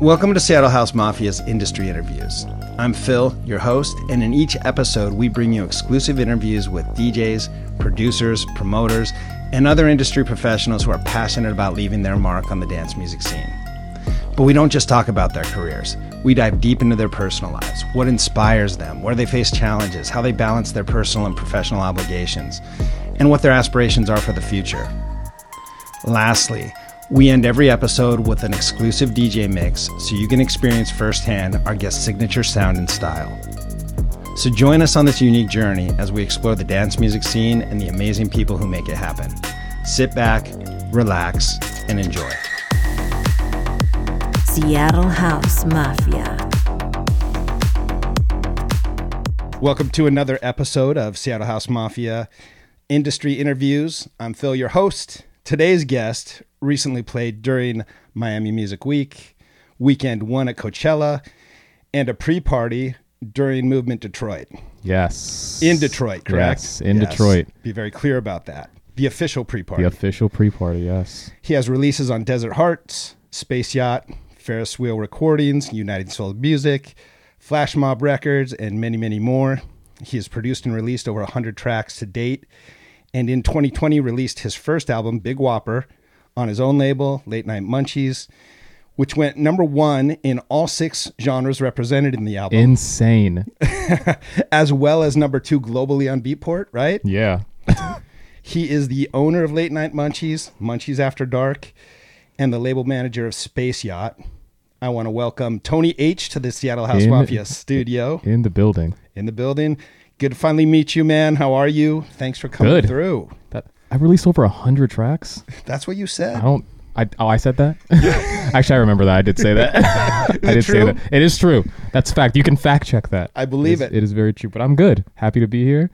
Welcome to Seattle House Mafia's Industry Interviews. I'm Phil, your host, and in each episode, we bring you exclusive interviews with DJs, producers, promoters, and other industry professionals who are passionate about leaving their mark on the dance music scene. But we don't just talk about their careers. We dive deep into their personal lives, what inspires them, where they face challenges, how they balance their personal and professional obligations, and what their aspirations are for the future. Lastly, we end every episode with an exclusive DJ mix so you can experience firsthand our guest's signature sound and style. So join us on this unique journey as we explore the dance music scene and the amazing people who make it happen. Sit back, relax, and enjoy. Seattle House Mafia. Welcome to another episode of Seattle House Mafia Industry Interviews. I'm Phil, your host. Today's guest recently played during Miami Music Week, weekend one at Coachella, and a pre party during Movement Detroit. Yes. In Detroit, correct? Yes, in Detroit. Be very clear about that. The official pre party. The official pre-party, yes. he has releases on Desert Hearts, Space Yacht, Ferris Wheel Recordings, United Soul Music, Flash Mob Records, and many, many more. He has produced and released over 100 tracks to date. And in 2020, released his first album, Big Whopper, on his own label, Late Night Munchies, which went number one in all six genres represented in the album, Insane. as well as number two globally on Beatport, right? Yeah. He is the owner of Late Night Munchies, Munchies After Dark, and the label manager of Space Yacht. I want to welcome Tony H to the Seattle House In- Mafia studio In the building. in the building. Good to finally meet you, man. How are you? Thanks for coming Good. through. That I released over a hundred tracks. That's what you said. I don't I oh I said that? Actually I remember that. I did say that. I did say true? that. It is true. That's fact. You can fact check that. I believe is- it. It is very true. But I'm good. Happy to be here.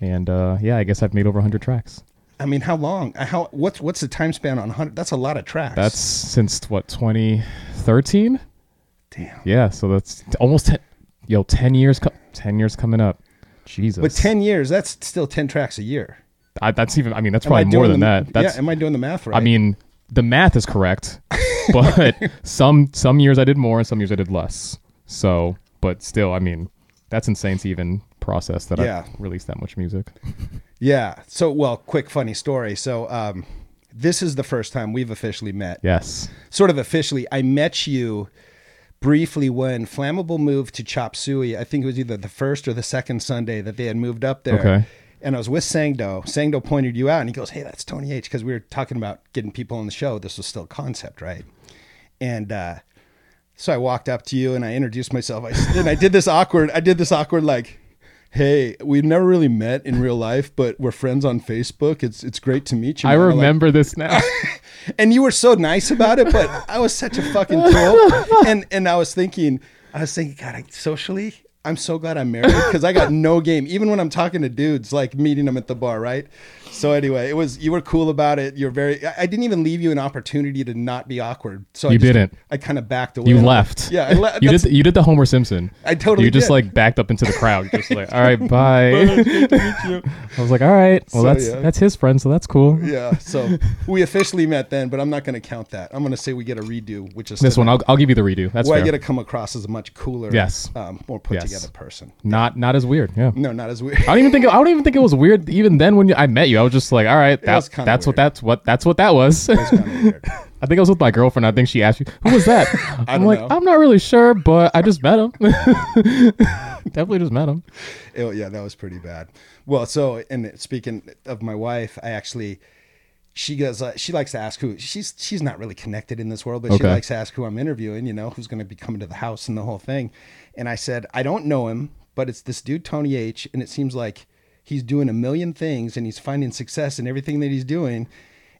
And uh, yeah, I guess I've made over 100 tracks. I mean, how long? How what's what's the time span on 100? That's a lot of tracks. That's since what 2013? damn. Yeah, so that's almost 10 yo 10 years co- 10 years coming up. Jesus. But 10 years, that's still 10 tracks a year. I, that's even I mean that's probably more than the- that. That's yeah, am I doing the math right? I mean, the math is correct, but some some years I did more and some years I did less. So, but still, I mean, that's insane to even process that Yeah. I released that much music. yeah. So, well, quick funny story. So, um this is the first time we've officially met. Yes. sort of officially, I met you briefly when Flammable moved to Chop Suey. I think it was either the first or the second Sunday that they had moved up there. Okay. And I was with Sangdo. Sangdo pointed you out and he goes, Hey, that's Tony H. Because we were talking about getting people on the show. This was still a concept, right? And uh, so I walked up to you and I introduced myself. I, and I did this awkward, I did this awkward, like, Hey, we've never really met in real life, but we're friends on Facebook. It's it's great to meet you. I man." Like- remember this now. and you were so nice about it, but I was such a fucking tool. And and I was thinking, I was thinking, God, I, socially, I'm so glad I'm married because I got no game. Even when I'm talking to dudes, like meeting them at the bar, right? So anyway, it was you were cool about it. You're very. I I didn't even leave you an opportunity to not be awkward. So I You just- didn't. I kind of backed away. You left. Yeah, I le- you did. You did the Homer Simpson. I totally You just did. like backed up into the crowd. Just like, all right, bye. I was like, all right. Well, So, that's yeah. that's his friend, so that's cool. Yeah, so we officially met then, but I'm not going to count that. I'm going to say we get a redo, which is This one. I'll, I'll give you the redo. That's where I fair. get to come across as a much cooler, Yes. um, more put Yes. together person. not not as weird. Yeah. No, not as weird. I don't even think I don't even think it was weird even then when you, I met you. I was just like, all right, that, that's what that's what that's what that was. Weird. I think I was with my girlfriend. I think she asked you, "Who was that?" I'm like, know. I'm not really sure, but I just met him. Definitely just met him. Oh, yeah, that was pretty bad. Well, so and speaking of my wife, I actually she goes uh, she likes to ask who she's she's not really connected in this world, but she likes to ask who I'm interviewing. You know, who's going to be coming to the house and the whole thing. And I said I don't know him, but it's this dude Tony H, and it seems like he's doing a million things and he's finding success in everything that he's doing.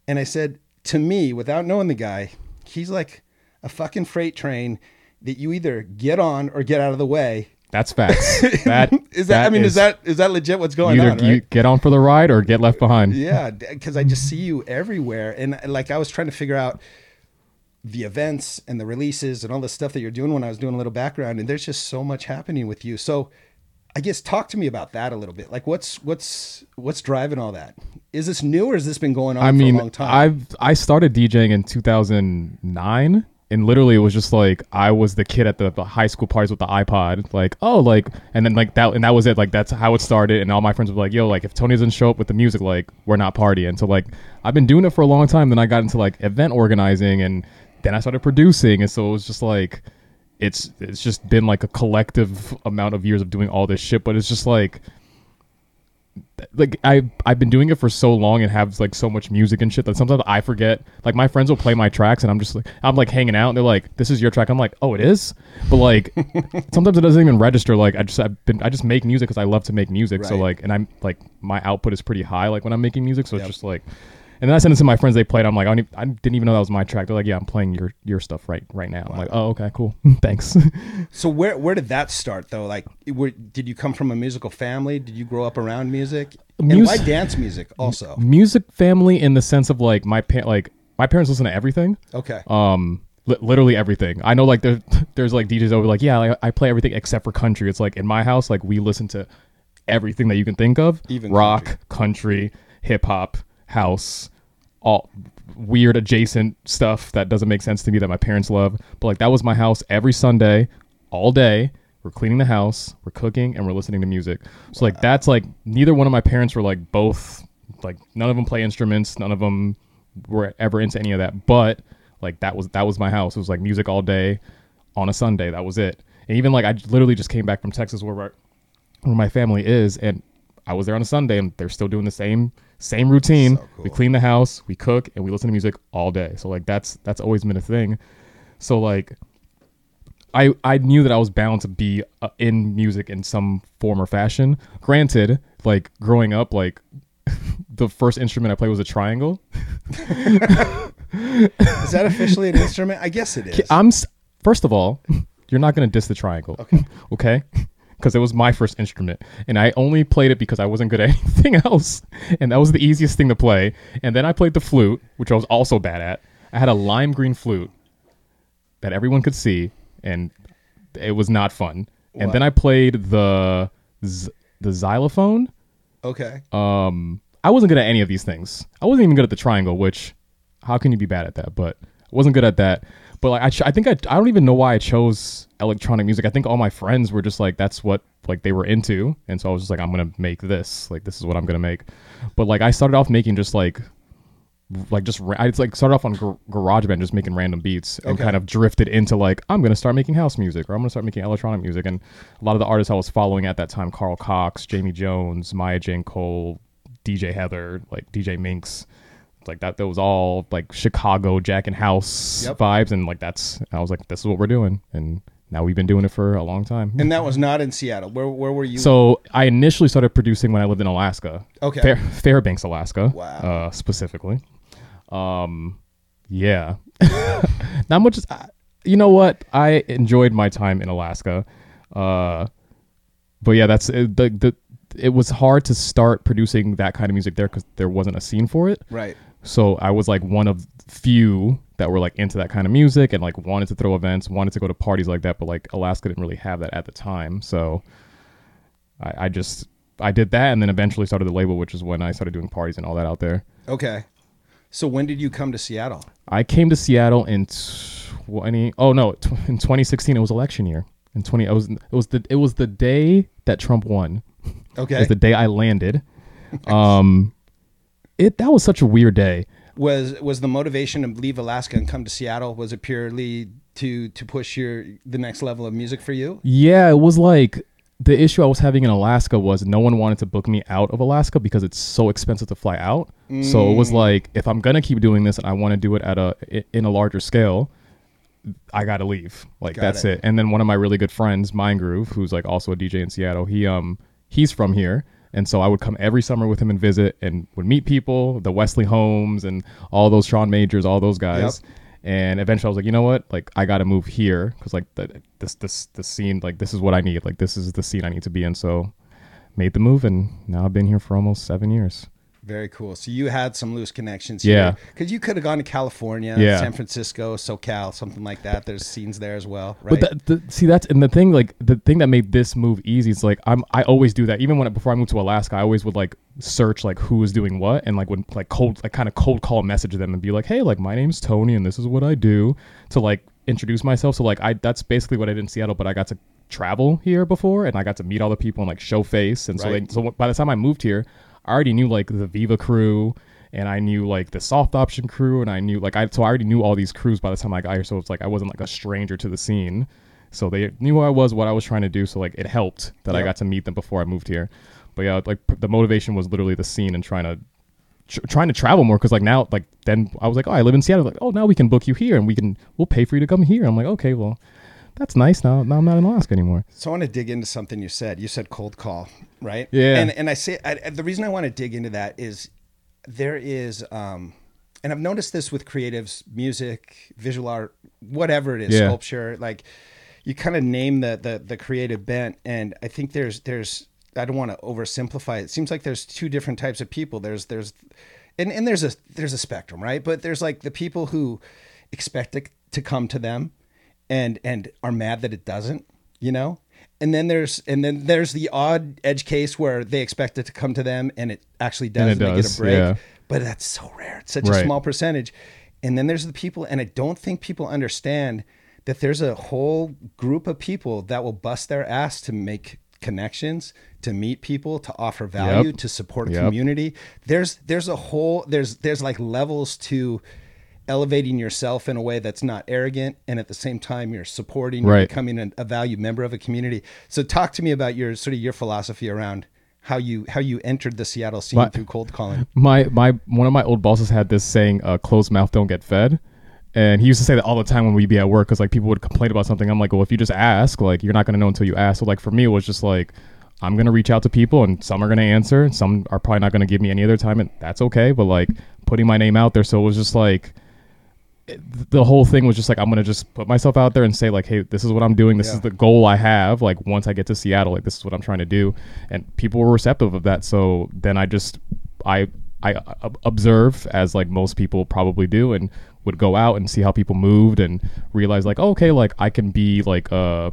And I said to me, without knowing the guy, he's like a fucking freight train that you either get on or get out of the way. That's facts. That Is that, I mean, is, that is that legit? What's going either on? you right? get on for the ride or get left behind? Yeah, because I just see you everywhere, and uh, like I was trying to figure out the events and the releases and all the stuff that you're doing when I was doing a little background, and there's just so much happening with you. So, I guess talk to me about that a little bit. Like, what's what's what's driving all that? Is this new or has this been going on I for mean, a long time? I've I started DJing in 2009 and literally it was just like I was the kid at the, the high school parties with the iPod, like oh like, and then like that, and that was it. Like that's how it started, and all my friends were like, yo, like if Tony doesn't show up with the music, like we're not partying. So like I've been doing it for a long time. Then I got into like event organizing, and then I started producing, and so it was just like. It's it's just been like a collective amount of years of doing all this shit, but it's just like like I I've been doing it for so long and have like so much music and shit that sometimes I forget. Like my friends will play my tracks and I'm just like I'm like hanging out and they're like, "This is your track." I'm like, "Oh, it is," but like sometimes it doesn't even register. Like I just I've been I just make music because I love to make music. So like and I'm like my output is pretty high like when I'm making music. So Yep. it's just like. And then I sent it to my friends. They played. I'm like, I, don't even, I didn't even know that was my track. They're like, Yeah, I'm playing your your stuff right right now. I'm like, Oh, okay, cool, thanks. So where where did that start though? Like, where, did you come from a musical family? Did you grow up around music? and why dance music also? music family in the sense of like my pa- like my parents listen to everything. Okay. um li- literally everything i know like there, there's like djs over like yeah like, i play everything except for country it's like in my house like we listen to everything that you can think of Even rock country hip-hop house all weird adjacent stuff that doesn't make sense to me that my parents love. But like that was my house every sunday all day. We're cleaning the house we're cooking and we're listening to music. So like that's like neither one of my parents were like both like none of them play instruments none of them were ever into any of that. But like that was that was my house. It was like music all day on a sunday. That was it. And even like I literally just came back from texas where where where my family is and i was there on a sunday and they're still doing the same same routine So we clean the house we cook and we listen to music all day so like that's that's always been a thing so like I, I knew that I was bound to be uh, in music in some form or fashion. Granted, like growing up, like the first instrument I played was a triangle. Is that officially an instrument? I guess it is. I'm first of all, you're not gonna diss the triangle, Okay. okay? Because it was my first instrument, and I only played it because I wasn't good at anything else, and that was the easiest thing to play. And then I played the flute, which I was also bad at. I had a lime green flute that everyone could see, and it was not fun. And Wow. then I played the z- the xylophone. Okay. Um, I wasn't good at any of these things. I wasn't even good at the triangle, which how can you be bad at that? But I wasn't good at that. But like I, ch- I think I, I don't even know why I chose electronic music. I think all my friends were just like that's what like they were into, and so I was just like I'm gonna make this. Like this is what I'm gonna make. But like I started off making just like like just ra- I just like started off on gar- GarageBand just making random beats and Okay. kind of drifted into like I'm gonna start making house music or I'm gonna start making electronic music and a lot of the artists I was following at that time Carl Cox, Jamie Jones, Maya Jane Cole, DJ Heather, like DJ Minx, like that. That was all like Chicago Jack and House Yep. vibes and like that's I was like this is what we're doing and now we've been doing it for a long time. And that was not in Seattle. Where where were you? So I initially started producing when I lived in Alaska. Okay. Fair, Fairbanks, Alaska. Wow. Uh, specifically. Um, yeah. Not much. uh, You know what? I enjoyed my time in Alaska. Uh, but yeah, that's uh, the the. It was hard to start producing that kind of music there because there wasn't a scene for it. right. So I was like one of few that were like into that kind of music and like wanted to throw events, wanted to go to parties like that, but like Alaska didn't really have that at the time. So I, I just I did that and then eventually started the label, which is when I started doing parties and all that out there. Okay. So when did you come to Seattle? I came to Seattle in twenty. Oh no tw- in 2016 it was election year. In 20 I was it was the it was the day that Trump won. Okay, It was the day I landed. Um it that was such a weird day. was was the motivation to leave Alaska and come to Seattle? Was it purely to to push your the next level of music for you? Yeah, it was like the issue I was having in Alaska was no one wanted to book me out of Alaska because it's so expensive to fly out. So it was Mm. like if I'm gonna keep doing this and I want to do it at a in a larger scale, I gotta leave. Like Got that's it. it. And then one of my really good friends, Mind Groove, who's like also a DJ in Seattle, he um he's from here. And so I would come every summer with him and visit and would meet people, the Wesley Holmes and all those Sean Majors, all those guys. And eventually I was like, you know what? Like I got to move here because like the, this this the scene like this is what I need. Like this is the scene I need to be in. So made the move and now I've been here for almost seven years. Very cool. So you had some loose connections Yeah. Because you could have gone to California, Yeah. San Francisco, SoCal, something like that. There's scenes there as well, right? But the, the, see, that's and the thing, like the thing that made this move easy is like I'm I always do that. Even when before I moved to Alaska, I always would like search like who was doing what and like would like cold like kind of cold call message them and be like, hey, like my name's Tony and this is what I do to like introduce myself. So like I that's basically what I did in Seattle, but I got to travel here before and I got to meet all the people and like show face. And so Right. like so by the time I moved here, I already knew like the Viva crew and I knew like the soft option crew and I knew like I so I already knew all these crews by the time I got here. So it's like I wasn't like a stranger to the scene. So they knew who I was, what I was trying to do. So like it helped that I got to meet them before I moved here. But yeah, like the motivation was literally the scene and trying to tr- trying to travel more because like now like then I was like oh I live in Seattle like oh now we can book you here and we can we'll pay for you to come here. I'm like okay well that's nice now now I'm not in Alaska anymore. So I want to dig into something you said. You said cold call, right? Yeah. And and I say I, the reason I want to dig into that is there is, um, and I've noticed this with creatives, music, visual art, whatever it is, Yeah. sculpture. Like you kind of name the the the creative bent, and I think there's there's I don't want to oversimplify it. It seems like there's two different types of people. There's there's and, and there's a there's a spectrum, right? But there's like the people who expect it to come to them and and are mad that it doesn't, you know? And then there's and then there's the odd edge case where they expect it to come to them and it actually does And and, it they get a break. yeah. But that's so rare. It's such a small percentage. And then there's the people and I don't think people understand that there's a whole group of people that will bust their ass to make connections, to meet people, to offer value, Yep. to support Yep. community. There's there's a whole there's there's like levels to elevating yourself in a way that's not arrogant and at the same time you're supporting you're Right. becoming an, a valued member of a community so talk to me about your sort of your philosophy around how you how you entered the seattle scene My- through cold calling My my one of my old bosses had this saying uh, closed mouth don't get fed. And he used to say that all the time when we'd be at work because like people would complain about something. I'm like, well, if you just ask, like you're not gonna know until you ask. So like for me, it was just like I'm gonna reach out to people, and some are gonna answer, some are probably not gonna give me any other time, and that's okay. But like putting my name out there, so it was just like the whole thing was just like I'm gonna just put myself out there and say like, hey, this is what I'm doing. This Yeah. is the goal I have. Like once I get to Seattle, like this is what I'm trying to do, and people were receptive of that. So then I just I I uh, observe as like most people probably do, and would go out and see how people moved and realize like, oh, okay, like I can be like a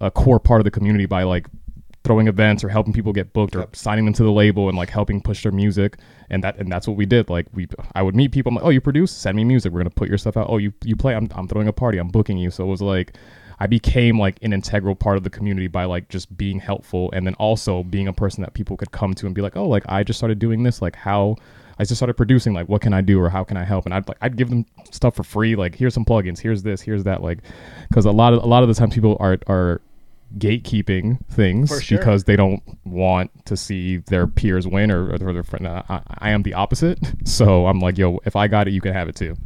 a core part of the community by like throwing events or helping people get booked or Yep. signing them to the label and like helping push their music. And that and that's what we did. Like we i would meet people. I'm like oh you produce? Send me music. We're gonna put your stuff out. Oh you you play? I'm, I'm throwing a party. I'm booking you. So it was like i became like an integral part of the community by like just being helpful and then also being a person that people could come to and be like oh like i just started doing this. Like how I just started producing. Like what can I do or how can I help? And I'd like I'd give them stuff for free. Like here's some plugins. Here's this. Here's that. Like because a lot of a lot of the times people are are gatekeeping things sure. because they don't want to see their peers win or, or their friend. I, I am the opposite, so I'm like, yo, if I got it, you can have it too.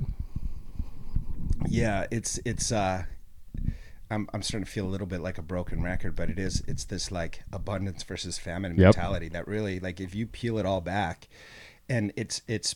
yeah it's it's uh I'm, I'm starting to feel a little bit like a broken record, but it is it's this like abundance versus famine Yep. mentality that really like if you peel it all back, and it's it's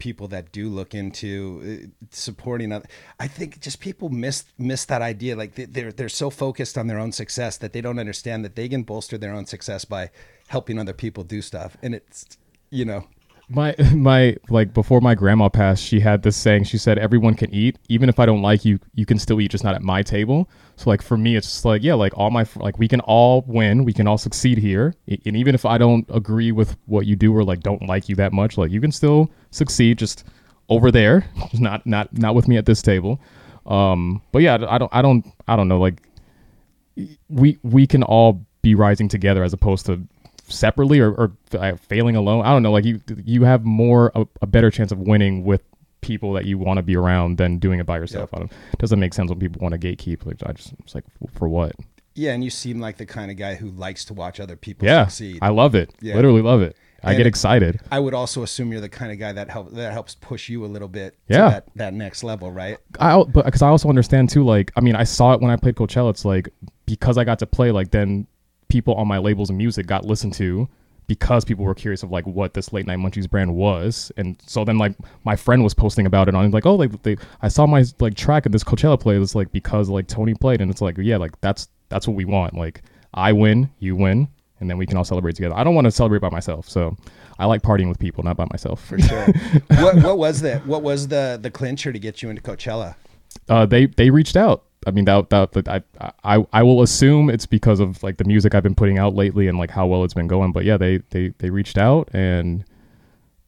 people that do look into uh, supporting other i think just people miss miss that idea like they're they're so focused on their own success that they don't understand that they can bolster their own success by helping other people do stuff. And it's you know My my like before my grandma passed, she had this saying. She said, "Everyone can eat, even if I don't like you, you can still eat, just not at my table." So like for me, it's just like yeah, like all my like we can all win, we can all succeed here, and even if I don't agree with what you do or like don't like you that much, like you can still succeed, just over there, not not not with me at this table. Um, but yeah, I don't I don't I don't know like we we can all be rising together as opposed to separately or, or uh, failing alone. I don't know. Like you you have more a, a better chance of winning with people that you want to be around than doing it by yourself. Yep. I don't. It doesn't make sense when people want to gatekeep. Like I just it's like for what? yeah and you seem like the kind of guy who likes to watch other people Yeah, succeed I love it. Yeah. Literally love it. I And- get excited. I would also assume you're the kind of guy that help that helps push you a little bit Yeah. to that, that next level, right? I but because I also understand too. Like I mean, I saw it when I played Coachella. It's like because I got to play. Like then people on my labels and music got listened to because people were curious of like what this late night munchies brand was and so then like my friend was posting about it on like oh like they i saw my like track at this coachella playlist like because like tony played and it's like yeah like that's that's what we want like i win you win and then we can all celebrate together i don't want to celebrate by myself so i like partying with people not by myself For sure. what what was that what was the the clincher to get you into Coachella? uh, they they reached out. I mean, that that, that I, I I will assume it's because of like the music I've been putting out lately and like how well it's been going. But yeah, they they they reached out and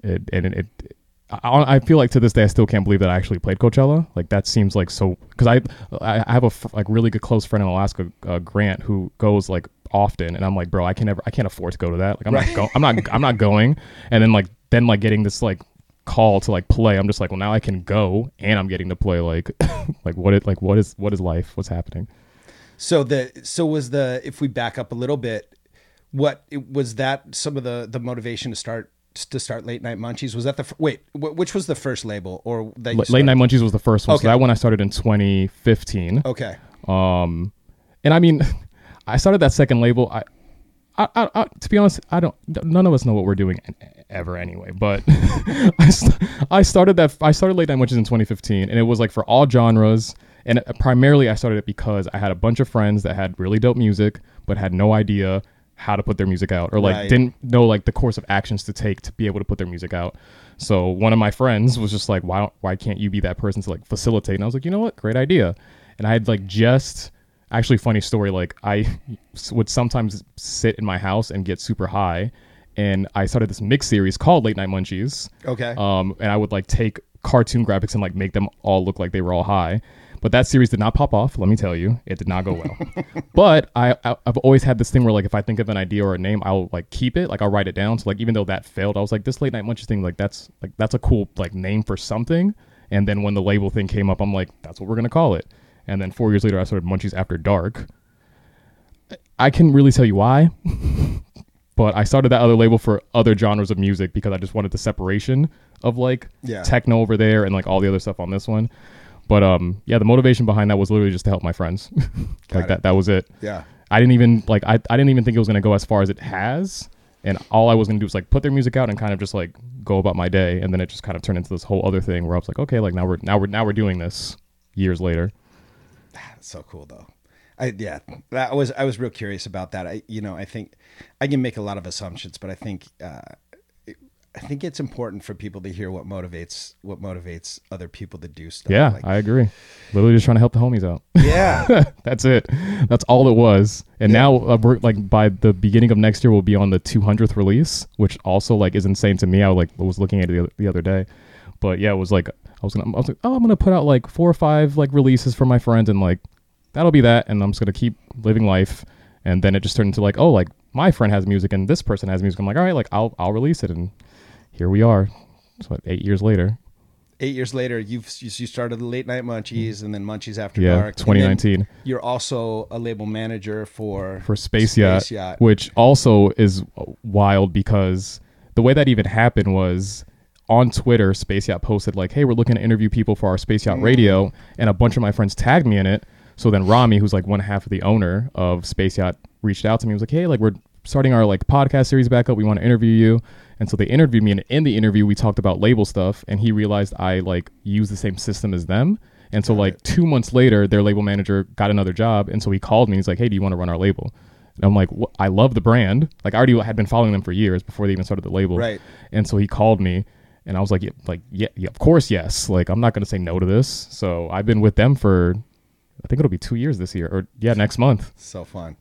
it and it. it I, I feel like to this day I still can't believe that I actually played Coachella. Like that seems like so because I I have a f- like really good close friend in Alaska, uh, Grant, who goes like often, and I'm like, bro, I can never, I can't afford to go to that. Like I'm Right. not going, I'm not, I'm not going. And then like then like getting this like call to like play, I'm just like, well now I can go and I'm getting to play. Like like what it like what is what is life? What's happening? So the so was the if we back up a little bit, what it, was that some of the the motivation to start to start late night munchies was that the f- wait which was the first label or that you Late started? Night Munchies was the first one. Okay. So that one I started in 2015. okay Um, and I mean, I started that second label. I, I, I, I to be honest, I don't. None of us know what we're doing ever anyway. But I, st- I started that. I started late night munchies in 2015, and it was like for all genres. And it- primarily, I started it because I had a bunch of friends that had really dope music, but had no idea how to put their music out, or like Right. didn't know like the course of actions to take to be able to put their music out. So one of my friends was just like, "Why, why can't you be that person to like facilitate?" And I was like, "You know what? Great idea." And I had like just actually funny story like i would sometimes sit in my house and get super high and i started this mix series called late night munchies. Okay. Um, and i would like take cartoon graphics and like make them all look like they were all high. But that series did not pop off let me tell you. It did not go well. But I, I i've always had this thing where like if i think of an idea or a name i'll like keep it. Like i'll write it down. So like even though that failed i was like this late night munchies thing like that's like that's a cool like name for something. And then when the label thing came up i'm like that's what we're gonna call it and then four years later i started munchies after dark I can't really tell you why, but I started that other label for other genres of music because I just wanted the separation of like Yeah. techno over there and like all the other stuff on this one. But um, yeah, the motivation behind that was literally just to help my friends. like it. that. That was it. yeah I didn't even like I, I didn't even think it was gonna go as far as it has. And all I was gonna do was like put their music out and kind of just like go about my day. And then it just kind of turned into this whole other thing where I was like, okay, like now we're now we're now we're doing this years later. So cool though. I yeah, that was I was real curious about that. I you know I think I can make a lot of assumptions, but I think uh, it- I think it's important for people to hear what motivates what motivates other people to do stuff. Yeah, Like, I agree. Literally just trying to help the homies out. yeah, That's it. That's all it was. And now uh, we're like by the beginning of next year, we'll be on the 200th release, which also like is insane to me. I like was looking at it the other, the other day, but yeah, it was like I was gonna I was like, oh, I'm gonna put out like four or five like releases for my friends, and like that'll be that, and I'm just gonna keep living life. And then it just turned into like, oh, like my friend has music and this person has music. I'm like, all right, like I'll I'll release it, and here we are. So eight years later, eight years later, you've you started the late night munchies and then munchies after yeah, dark. and 2019. You're also a label manager for for Space, Yacht, which also is wild because the way that even happened was on Twitter, Space Yacht posted like, "Hey, we're looking to interview people for our Space Yacht mm. Radio," and a bunch of my friends tagged me in it. So then Rami, who's like one half of the owner of Space Yacht, reached out to me. He was like, "Hey, like we're starting our like podcast series back up. We want to interview you." And so they interviewed me, and in the interview, we talked about label stuff, and he realized I like use the same system as them. And so like two months later, their label manager got another job, and so he called me. and He's like, "Hey, do you want to run our label?" And I'm like, "Wh- "I love the brand. Like I already had been following them for years before they even started the label." Right. And so he called me, and I was like, yeah, "Like yeah, yeah, of course, yes. Like I'm not gonna say no to this." So I've been with them for, I think it'll be two years this year, or yeah, next month. So fun.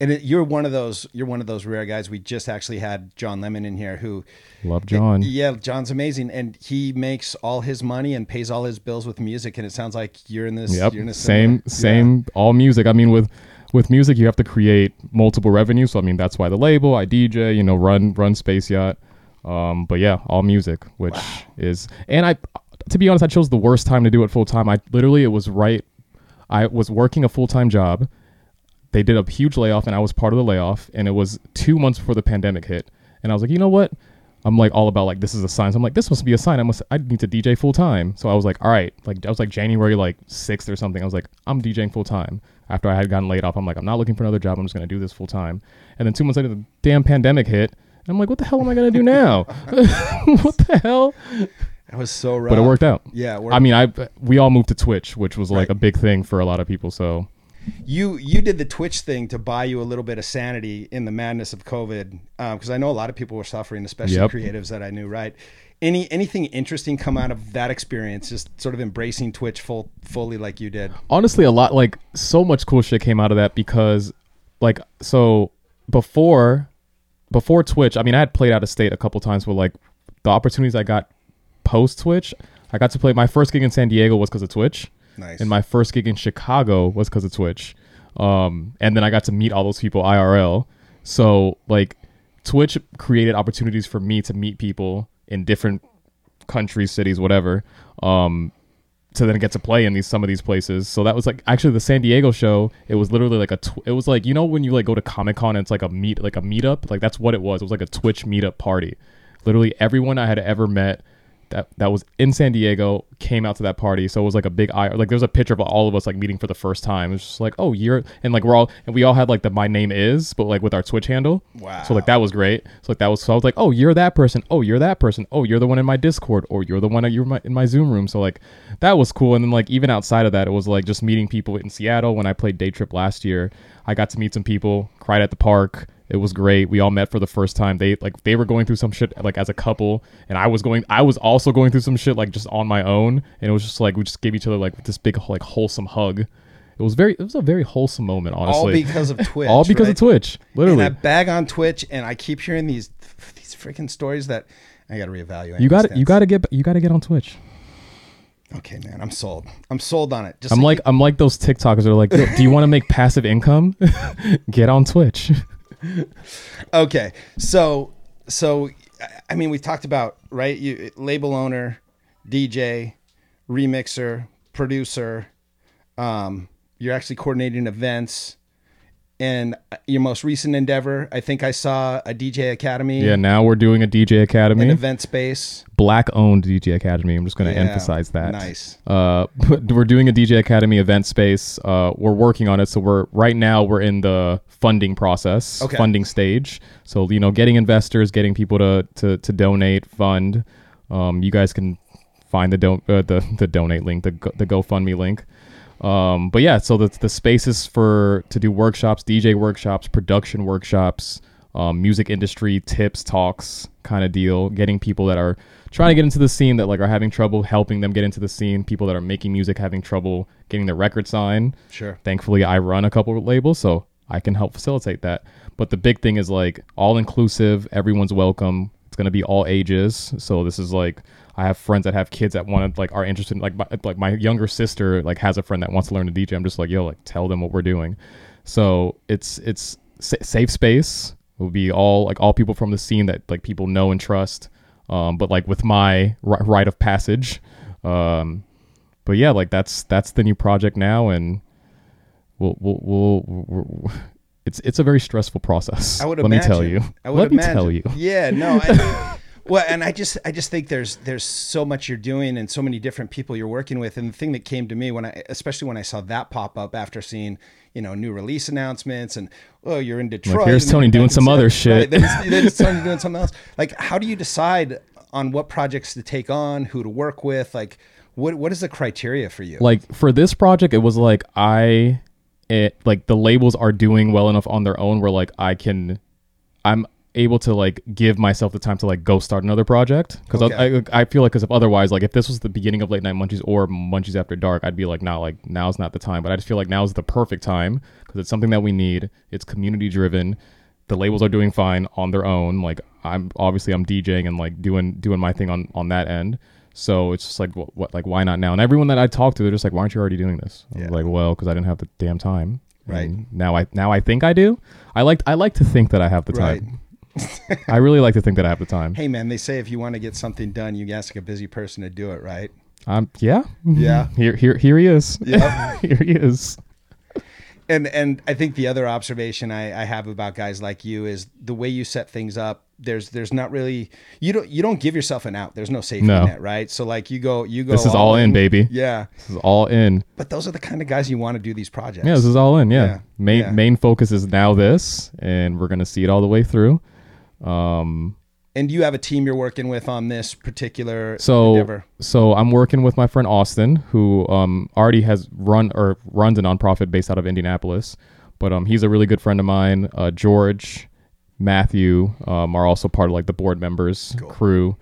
And it, you're one of those. You're one of those rare guys. We just actually had John Lemon in here, who, Love John. yeah, John's amazing, and he makes all his money and pays all his bills with music. And it sounds like you're in this. Yep. You're in a Same, similar- same, all music. I mean, with with music, you have to create multiple revenues. So I mean, that's why the label, I DJ, you know, run run Space Yacht. Um, but yeah, all music, which is, and I, to be honest, I chose the worst time to do it full time. I literally, it was right. I was working a full time job. They did a huge layoff, and I was part of the layoff. And it was two months before the pandemic hit. And I was like, you know what? I'm like all about like this is a sign. So I'm like, this must be a sign. I must I need to DJ full time. So I was like, all right, like I was like January like sixth or something. I was like, I'm DJing full time. After I had gotten laid off, I'm like, I'm not looking for another job. I'm just gonna do this full time. And then two months later, the damn pandemic hit. And I'm like, what the hell am I gonna do now? what the hell? That was so rough. But it worked out. Yeah, it worked. I mean, I we all moved to Twitch, which was like Right. a big thing for a lot of people. So you you did the Twitch thing to buy you a little bit of sanity in the madness of COVID, um, because I know a lot of people were suffering, especially Yep. creatives that I knew. Right? Any anything interesting come out of that experience? Just sort of embracing Twitch full fully like you did. honestly a lot like so much cool shit came out of that because like so before before twitch i mean i had played out of state a couple times where like the opportunities i got post Twitch, I got to play my first gig in San Diego was because of Twitch, Nice. and my first gig in Chicago was because of Twitch. Um, and then I got to meet all those people IRL. So like, Twitch created opportunities for me to meet people in different countries, cities, whatever. Um, to then get to play in these some of these places. So that was like actually the San Diego show. It was literally like a. Tw- it was like you know when you like go to Comic Con it's like a meet like a meetup. Like that's what it was. It was like a Twitch meetup party. Literally everyone I had ever met that that was in San Diego came out to that party. So it was like a big eye. Like there's a picture of all of us like meeting for the first time. It's just like oh you're and like we're all and we all had like the my name is but like with our Twitch handle. Wow. So like that was great. So like that was so I was like oh you're that person. Oh you're that person. Oh you're the one in my Discord. Or you're the one you're my, in my Zoom room. So like that was cool. And then like even outside of that, it was like just meeting people in Seattle when I played Day Trip last year. I got to meet some people. Cried at the park. It was great. We all met for the first time. They like they were going through some shit like as a couple, and I was going. I was also going through some shit like just on my own, and it was just like we just gave each other like this big like wholesome hug. It was very. It was a very wholesome moment, honestly. all because of Twitch. All because right? of Twitch, And literally. I bag on Twitch, and I keep hearing these these freaking stories that I got to reevaluate. you got You got to get. You got to get on Twitch. Okay, man, I'm sold. I'm sold on it. Just I'm like I'm like those TikTokers that are like, "Yo, do you want to make passive income? get on Twitch. okay, so so I- mean, we talked about right. You label owner, DJ, remixer, producer. Um, you're actually coordinating events, and your most recent endeavor. I think I saw a DJ Academy. Yeah. Now we're doing a DJ Academy. An event space. black owned DJ Academy. I'm just going to Yeah, emphasize that. nice. Uh, we're doing a DJ Academy event space. Uh, we're working on it. So we're right now we're in the funding process, Okay. funding stage. So you know, getting investors, getting people to to, to donate, fund. Um, you guys can find the don't uh, the the donate link, the go- the GoFundMe link. Um, but yeah, so the the spaces for to do workshops, DJ workshops, production workshops, um, music industry tips, talks, kind of deal. Getting people that are trying to get into the scene that like are having trouble, helping them get into the scene. People that are making music having trouble getting their record signed. Sure. Thankfully, I run a couple of labels, so I can help facilitate that. But the big thing is like all inclusive. Everyone's welcome. It's gonna be all ages. So this is like I have friends that have kids that want to like are interested. In, like my, like my younger sister like has a friend that wants to learn to DJ. I'm just like yo like tell them what we're doing. So it's it's safe space. It will be all like all people from the scene that like people know and trust. Um, but like with my ri- rite of passage. Um, but yeah, like that's that's the new project now, and we'll we'll, we'll, we'll it's it's a very stressful process. I would let imagine. me tell you. I would let imagine. me tell you. Yeah, no. I, well, and I just I just think there's there's so much you're doing and so many different people you're working with. And the thing that came to me when I especially when I saw that pop up after seeing you know new release announcements and oh you're in Detroit. here's Tony doing some other shit. Right, then it's Tony doing something else. Like, how do you decide on what projects to take on, who to work with? Like, what what is the criteria for you? Like for this project, it was like I, it like the labels are doing well enough on their own where like I can, I'm able to like give myself the time to like go start another project. Because Okay. I, I feel like because if otherwise like if this was the beginning of late night munchies or munchies after dark i'd be like nah like now's not the time. But i just feel like now's the perfect time because it's something that we need. It's community driven. The labels are doing fine on their own. Like i'm obviously i'm djing and like doing doing my thing on on that end. So it's just like what, what like why not now? And everyone that i talk to they're just like why aren't you already doing this? Yeah. like well because i didn't have the damn time. Right. And now i now i think i do. I like i like to think that i have the Right. I really like to think that I have the time. hey man, they say if you want to get something done, you ask a busy person to do it, right? Um, yeah, Yeah. Here, here, here he is. Yeah. here he is. and and I think the other observation I, I have about guys like you is the way you set things up. There's there's not really you don't you don't give yourself an out. There's no safety No. net, right? So like you go you go. This is all in, baby. Yeah, This is all in. but those are the kind of guys you want to do these projects. Yeah, this is all in. Yeah. Yeah. Main Yeah. main focus is now this, and we're gonna see it all the way through. Um, and you have a team you're working with on this particular so endeavor. so I'm working with my friend Austin, who um already has run or runs a nonprofit based out of Indianapolis, but um he's a really good friend of mine. Uh, George, Matthew, um are also part of like the board members crew.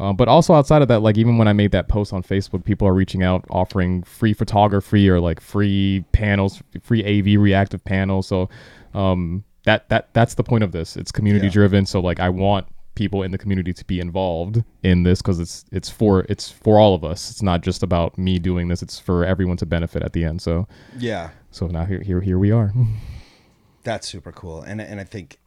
Um, but also outside of that, like even when I made that post on Facebook, people are reaching out offering free photography or like free panels, free AV reactive panels. So um, that that that's the point of this. It's community Yeah. driven. So like I want people in the community to be involved in this because it's it's for it's for all of us. It's not just about me doing this. It's for everyone to benefit at the end. So Yeah. so now here here here we are. That's super cool. And and I think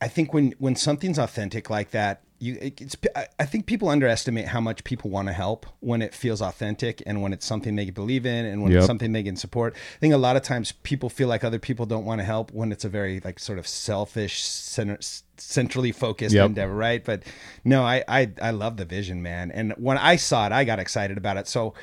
I think when when something's authentic like that, you it's I- think people underestimate how much people want to help when it feels authentic and when it's something they believe in and when Yep. it's something they can support. I think a lot of times people feel like other people don't want to help when it's a very like sort of selfish center, centrally focused Yep. endeavor, right? But no, I, I I love the vision, man. And when I saw it, I got excited about it. So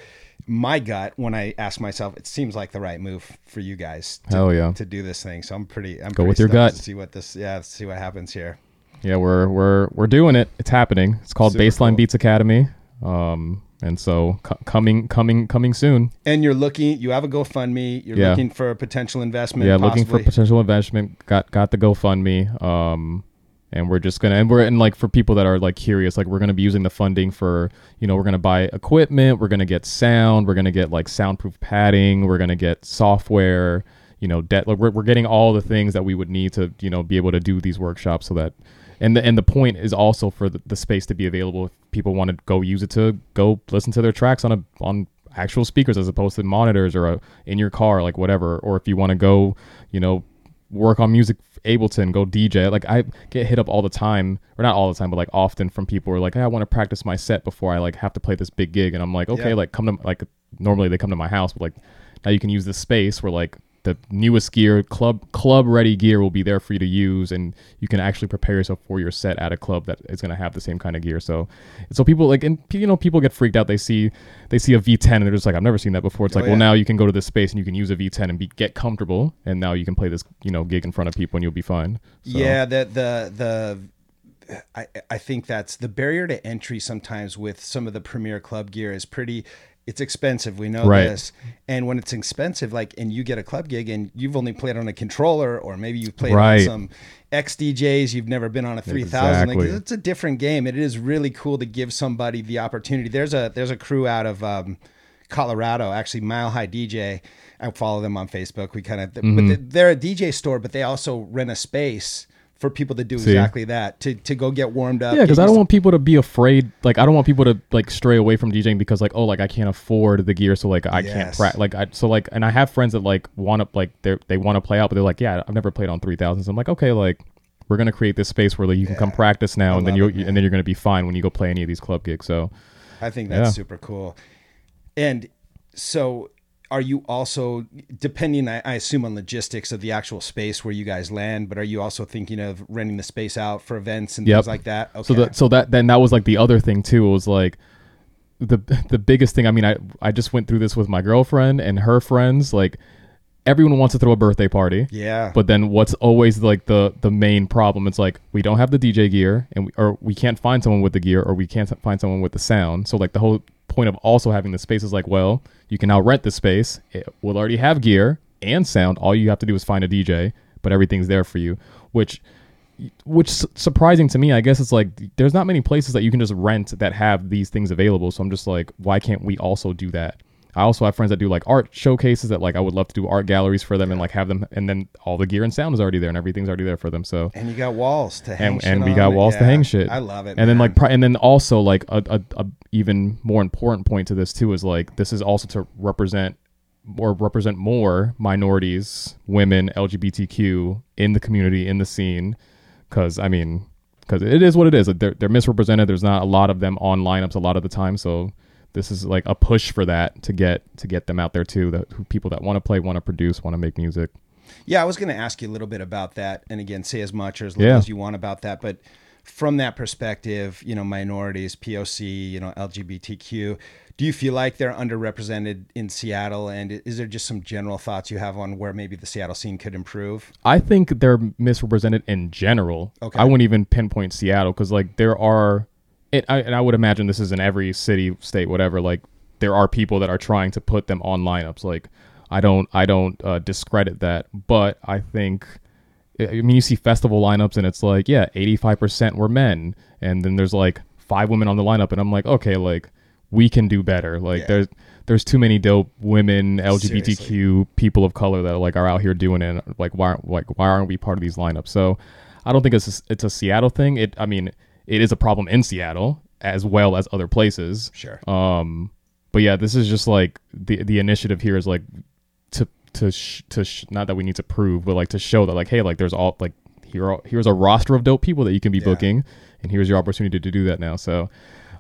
my gut when I ask myself, it seems like the right move for you guys to, Hell yeah. to do this thing. So I'm pretty I'm Go pretty with your gut. to see what this yeah, see what happens here. Yeah, we're we're we're doing it. It's happening. It's called Super Baseline cool. Beats Academy. Um, and so co- coming coming coming soon. And you're looking you have a GoFundMe, you're Yeah. looking for a potential investment. yeah, looking for possibly. potential investment. Got got the GoFundMe. Um, and we're just gonna and we're and like for people that are like curious, like we're gonna be using the funding for you know we're gonna buy equipment, we're gonna get sound, we're gonna get like soundproof padding, we're gonna get software. You know, debt. Like we're we're getting all the things that we would need to you know be able to do these workshops so that. And the, and the point is also for the, the space to be available if people want to go use it to go listen to their tracks on a on actual speakers as opposed to monitors or a, in your car like whatever. Or if you want to go you know work on music ableton go dj like i get hit up all the time or not all the time but like often from people who are like hey, i want to practice my set before i like have to play this big gig. And i'm like okay Yeah. like come to like normally they come to my house but like now you can use this space where like the newest gear club club ready gear will be there for you to use and you can actually prepare yourself for your set at a club that is going to have the same kind of gear. So so people like and you know people get freaked out. They see they see a v10 and they're just like i've never seen that before. It's Oh, like yeah. well now you can go to this space and you can use a v10 and be get comfortable and now you can play this you know gig in front of people and you'll be fine. So- Yeah, the the the I I think that's the barrier to entry sometimes with some of the premier club gear is pretty it's expensive. We know Right. this. And when it's expensive, like and you get a club gig and you've only played on a controller or maybe you've played Right. on some XDJs, you've never been on a three thousand. Exactly. Like it's a different game. It is really cool to give somebody the opportunity. There's a there's a crew out of um Colorado, actually Mile High DJ. I follow them on Facebook. We kind of, Mm-hmm. but they- they're a DJ store, but they also rent a space for people to do See? exactly that to to go get warmed up. Yeah, because I don't want people to be afraid. Like, I don't want people to like stray away from DJing because like, oh, like I can't afford the gear, so like I can't practice. Like, I so like, and I have friends that like want to like they they want to play out, but they're like, yeah, I've never played on three thousands. I'm like, okay, like we're gonna create this space where like you can come practice now, and then you and then you're gonna be fine when you go play any of these club gigs. So I think that's Yeah. super cool. And so, are you also depending? I, I assume on logistics of the actual space where you guys land, but are you also thinking of renting the space out for events and Yep. things like that? Okay. So that so that then that was like the other thing too. It was like the the biggest thing. I mean, I I just went through this with my girlfriend and her friends. Like everyone wants to throw a birthday party. yeah, But then what's always like the the main problem? It's like we don't have the DJ gear, and we, or we can't find someone with the gear, or we can't find someone with the sound. So like the whole point of also having the space is like, well, you can now rent the space. It will already have gear and sound. All you have to do is find a DJ, but everything's there for you. Which which surprising to me i guess it's like there's not many places that you can just rent that have these things available so i'm just like why can't we also do that i also have friends that do like art showcases that like i would love to do art galleries for them and like have them and then all the gear and sound is already there and everything's already there for them so. And you got walls to hang. and, and we got walls to hang shit. I love it. and then like pri- and then also like a, a, a even more important point to this too is like this is also to represent or represent more minorities women lgbtq in the community in the scene because i mean because it is what it is. They're, they're misrepresented. There's not a lot of them on lineups a lot of the time so this is like a push for that to get to get them out there too that who people that want to play want to produce want to make music Yeah, I was going to ask you a little bit about that, and again, say as much or as little Yeah. as you want about that. But from that perspective, you know, minorities, POC, you know, LGBTQ, do you feel like they're underrepresented in Seattle? And is there just some general thoughts you have on where maybe the Seattle scene could improve? I think they're misrepresented in general. Okay. I wouldn't even pinpoint Seattle because like there are, it, I, and I would imagine this is in every city, state, whatever. Like there are people that are trying to put them on lineups. Like I don't, I don't uh, discredit that, but I think. I mean, you see festival lineups, and it's like, yeah, eighty-five percent were men, and then there's like five women on the lineup, and I'm like, okay, like we can do better. Like Yeah. there's there's too many dope women, LGBTQ people of color that like are out here doing it. Like why aren't like why aren't we part of these lineups? So I don't think it's a, it's a Seattle thing. It I mean it is a problem in Seattle as well as other places. Sure. Um, but yeah, this is just like the the initiative here is like to to sh- to sh- not that we need to prove, but like to show that like hey, like there's all like here are, here's a roster of dope people that you can be Yeah. booking, and here's your opportunity to do that now. So,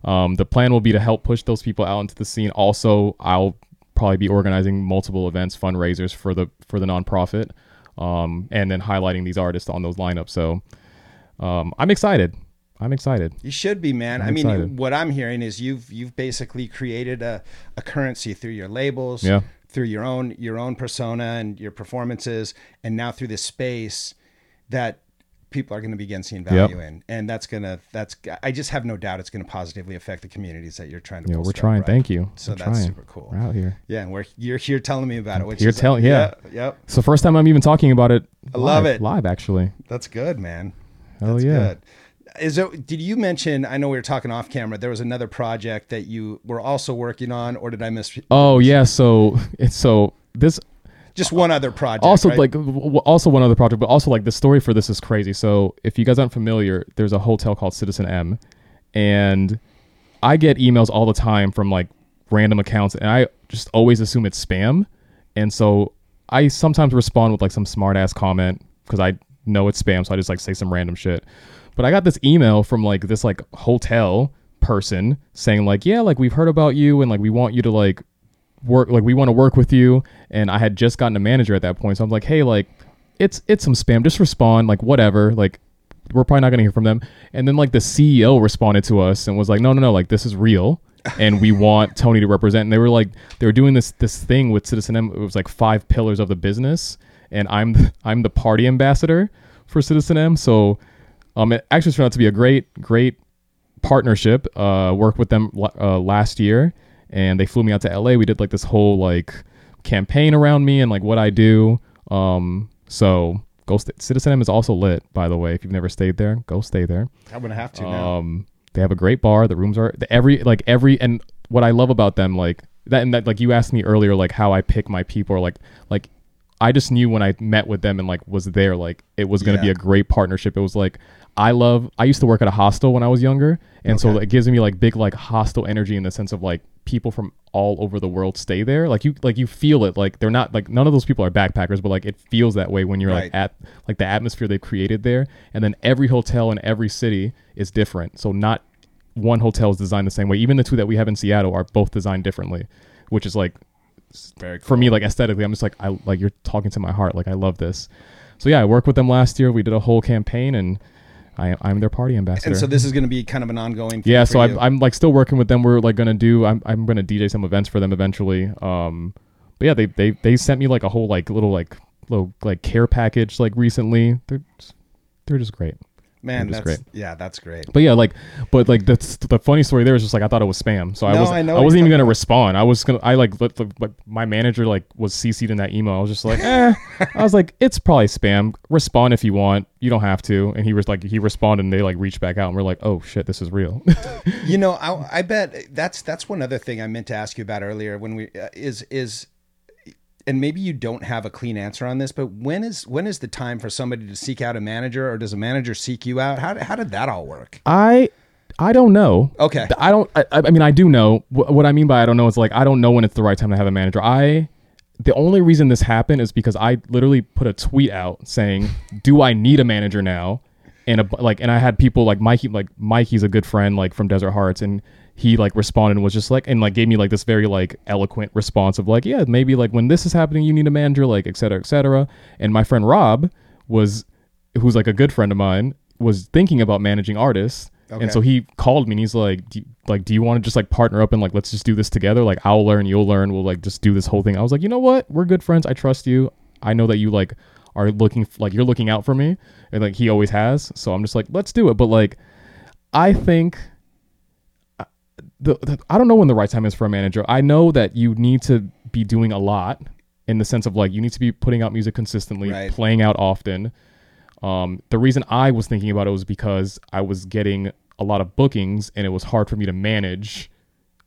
um, the plan will be to help push those people out into the scene. Also, I'll probably be organizing multiple events, fundraisers for the for the nonprofit, um, and then highlighting these artists on those lineups. So, um, I'm excited. I'm excited. You should be, man. I'm I mean, excited. what I'm hearing is you've you've basically created a, a currency through your labels, Yeah. through your own your own persona and your performances, and now through this space that people are going to begin seeing value in, and that's gonna that's I just have no doubt it's going to positively affect the communities that you're trying to. Yeah, we're trying. right? Thank you. So We're that's trying. super cool. We're out here. Yeah, and we're you're here telling me about it. Which You're telling- yeah. yep. So first time I'm even talking about it. I love it. live. Actually, That's good, man. Hell That's yeah. good. Is it, did you mention? I know we were talking off camera. There was another project that you were also working on, or did I miss? Oh yeah, so it's so this Just one other project. also right? like also one other project, but also like the story for this is crazy. So if you guys aren't familiar, there's a hotel called Citizen M, and I get emails all the time from like random accounts, and I just always assume it's spam, and so I sometimes respond with like some smart ass comment because I know it's spam, so I just like say some random shit. But I got this email from like this like hotel person saying like, yeah, like we've heard about you and like we want you to like work like we want to work with you. And i had just gotten a manager at that point so i'm like hey like it's it's some spam. Just respond like whatever. Like we're probably not going to hear from them. And then like the ceo responded to us and was like no no no like this is real and we want tony to represent. And they were like they were doing this this thing with citizen m it was like five pillars of the business and i'm i'm the party ambassador for citizen m. So um it actually turned out to be a great great partnership. Uh, worked with them uh, last year, and they flew me out to LA. We did like this whole like campaign around me and like what I do. Um, so go st- Citizen M is also lit, by the way. If you've never stayed there, go stay there. I'm gonna have to now. Um, they have a great bar. The rooms are the, every like every and what I love about them like that and that like you asked me earlier like how I pick my people or like like I just knew when I met with them and like was there like it was gonna be a great partnership. It was like I love I used to work at a hostel when I was younger and so it gives me like big like hostel energy in the sense of like people from all over the world stay there. Like you like you feel it. Like they're not like none of those people are backpackers but like it feels that way when you're Right. like at like the atmosphere they've created there. And then every hotel in every city is different. So not one hotel is designed the same way. Even the two that we have in seattle are both designed differently which is like Very for me like aesthetically i'm just like i like you're talking to my heart. Like i love this. So yeah i worked with them last year. We did a whole campaign and I, i'm their party ambassador And so this is going to be kind of an ongoing. Thing yeah so you. I'm, I'm like still working with them we're like gonna do i'm, I'm gonna dj some events for them eventually um but yeah they, they they sent me like a whole like little like little like care package like recently they're they're just great man. That's great. yeah, that's great. but yeah like but like that's the funny story there is just like i thought it was spam. So i No, was I i, know what wasn't you're even gonna respond. I was gonna i like let the, like my manager like was cc'd in that email. I was just like eh. I was like it's probably spam. Respond if you want. You don't have to. And he was like he responded and they like reached back out and we're like oh shit this is real. You know, I, I bet that's that's one other thing I meant to ask you about earlier when we uh, is is and maybe you don't have a clean answer on this, but when is when is the time for somebody to seek out a manager or does a manager seek you out? How how did that all work? I I don't know. Okay. I don't. I, I mean, I do know. What I mean by I don't know is like I don't know when it's the right time to have a manager. I the only reason this happened is because I literally put a tweet out saying, "Do I need a manager now?" And a, like, and I had people like Mikey, like Mikey's a good friend, like from Desert Hearts, and he like responded and was just like, and like gave me like this very like eloquent response of like, yeah, maybe like when this is happening, you need a manager, like etc cetera, et cetera. And my friend Rob was, who's like a good friend of mine, was thinking about managing artists. Okay. And so he called me and he's like, do like, do you want to just like partner up and like, let's just do this together? Like, I'll learn, you'll learn. We'll like just do this whole thing. I was like, you know what? We're good friends. I trust you. I know that you like are looking like you're looking out for me, and like he always has. So I'm just like, let's do it. But like, I think the, the I don't know when the right time is for a manager. I know that you need to be doing a lot in the sense of like you need to be putting out music consistently, Right. playing out often. Um, the reason I was thinking about it was because I was getting a lot of bookings and it was hard for me to manage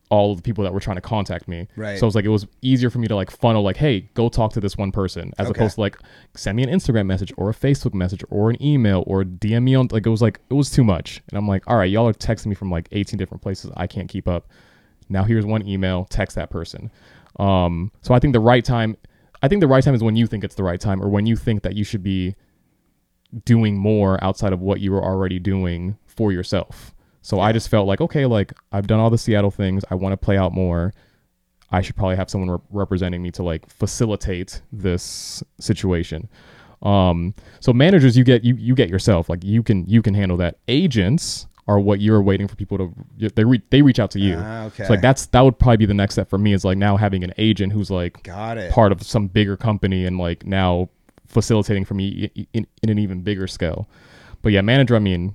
all of the people that were trying to contact me. Right. So it was like it was easier for me to like funnel like, hey, go talk to this one person, as Okay. opposed to like send me an Instagram message or a Facebook message or an email or DM me on like it was like it was too much. And I'm like, all right, y'all are texting me from like 18 different places. I can't keep up. Now here's one email, text that person. Um, so I think the right time, I think the right time is when you think it's the right time, or when you think that you should be doing more outside of what you were already doing for yourself. So I just felt like, okay, like I've done all the Seattle things. I want to play out more. I should probably have someone re- representing me to like facilitate this situation. Um, so managers, you get you you get yourself like you can you can handle that. Agents are what you're waiting for people to they re- they reach out to you. Ah, okay. So like that's that would probably be the next step for me is like now having an agent who's like Got it. part of some bigger company and like now facilitating for me i- in, in an even bigger scale. But yeah, manager, I mean,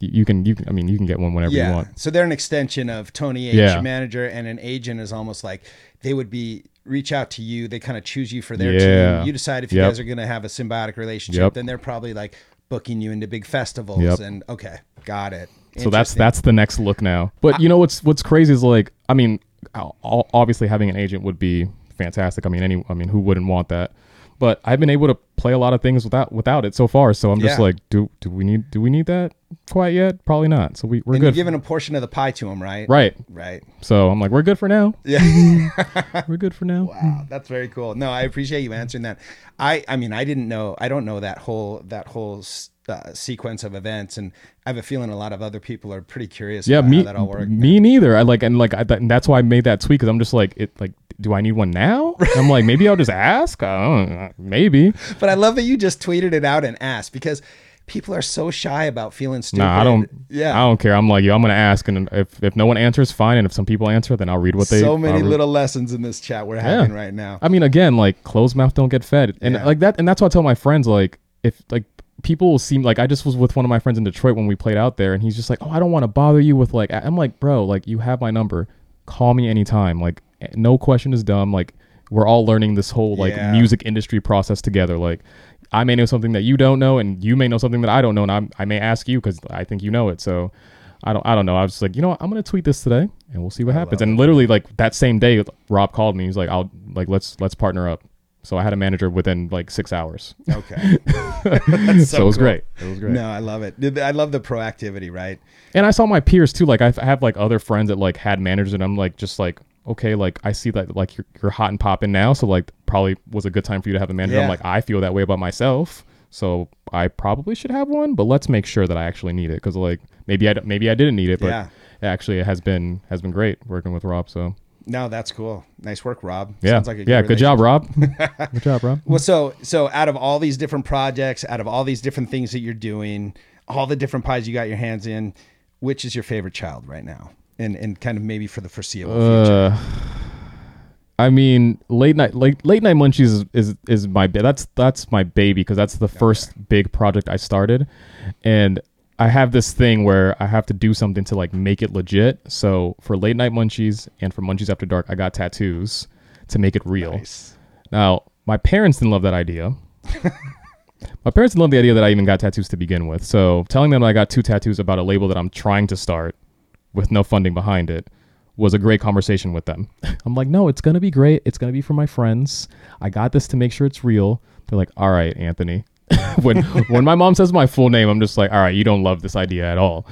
you can you can I mean you can get one whenever you yeah. want. So they're an extension of Tony H, Yeah. manager, and an agent is almost like they would be reach out to you. They kind of choose you for their Yeah. team. You decide if you Yep. guys are going to have a symbiotic relationship. Yep. Then they're probably like booking you into big festivals. Yep. And okay, got it. So that's that's the next look now. But you know what's what's crazy is like I mean, obviously having an agent would be fantastic. I mean, any I mean, who wouldn't want that? But I've been able to play a lot of things without without it so far. So I'm just Yeah. like, do do we need do we need that quite yet? Probably not. So we we're and you're good. giving a portion of the pie to them, right? right. Right. So I'm like, we're good for now. Yeah. We're good for now. Wow, that's very cool. No, I appreciate you answering that. I, I mean, I didn't know. I don't know that whole that whole uh, sequence of events, and I have a feeling a lot of other people are pretty curious. yeah about me how that all worked. me neither i like and like I, and that's why i made that tweet because i'm just like it like do i need one now i'm like maybe i'll just ask i don't know maybe But I love that you just tweeted it out and asked because people are so shy about feeling stupid. nah i don't Yeah. i don't care i'm like yo i'm gonna ask and if if no one answers fine and if some people answer then i'll read what they so many little lessons in this chat we're having right now. I mean, again, like closed mouth don't get fed, and Yeah. like that, and that's what I tell my friends. Like, if like people seem like I just was with one of my friends in Detroit when we played out there, and he's just like, "Oh, I don't want to bother you with like." I'm like, "Bro, like you have my number. Call me anytime. Like, eh, no question is dumb. Like, we're all learning this whole like Yeah. music industry process together. Like." I may know something that you don't know, and you may know something that I don't know, and I'm, I may ask you because I think you know it. So, I don't, I don't know. I was just like, you know, what? I'm gonna tweet this today, and we'll see what happens. And literally, like that same day, Rob called me. He's like, I'll like let's let's partner up. So I had a manager within like six hours. Okay. so, it was cool. great. It was great. No, I love it. I love the proactivity, right? And I saw my peers too. Like I have like other friends that like had managers, and I'm like just like okay, like I see that like you're you're hot and popping now, so like probably was a good time for you to have a manager. Yeah. I'm like I feel that way about myself, so I probably should have one, but let's make sure that I actually need it because like maybe I maybe I didn't need it, but Yeah. actually it has been has been great working with Rob. So No, that's cool. Nice work, Rob. yeah, Sounds like a yeah, good job. Rob. good job, Rob. Well, so so out of all these different projects, out of all these different things that you're doing, all the different pies you got your hands in, which is your favorite child right now? And and kind of maybe for the foreseeable future. Uh, I mean, late night, late late night munchies is is, is my that's that's my baby because that's the first big project I started, and I have this thing where I have to do something to like make it legit. So for late night munchies and for munchies after dark, I got tattoos to make it real. Nice. Now, my parents didn't love that idea. my parents didn't love the idea that I even got tattoos to begin with. So telling them I got two tattoos about a label that I'm trying to start with no funding behind it was a great conversation with them. I'm like, no, it's gonna be great. It's gonna be for my friends. I got this to make sure it's real. They're like, all right, Anthony. when when my mom says my full name, I'm just like, all right, you don't love this idea at all.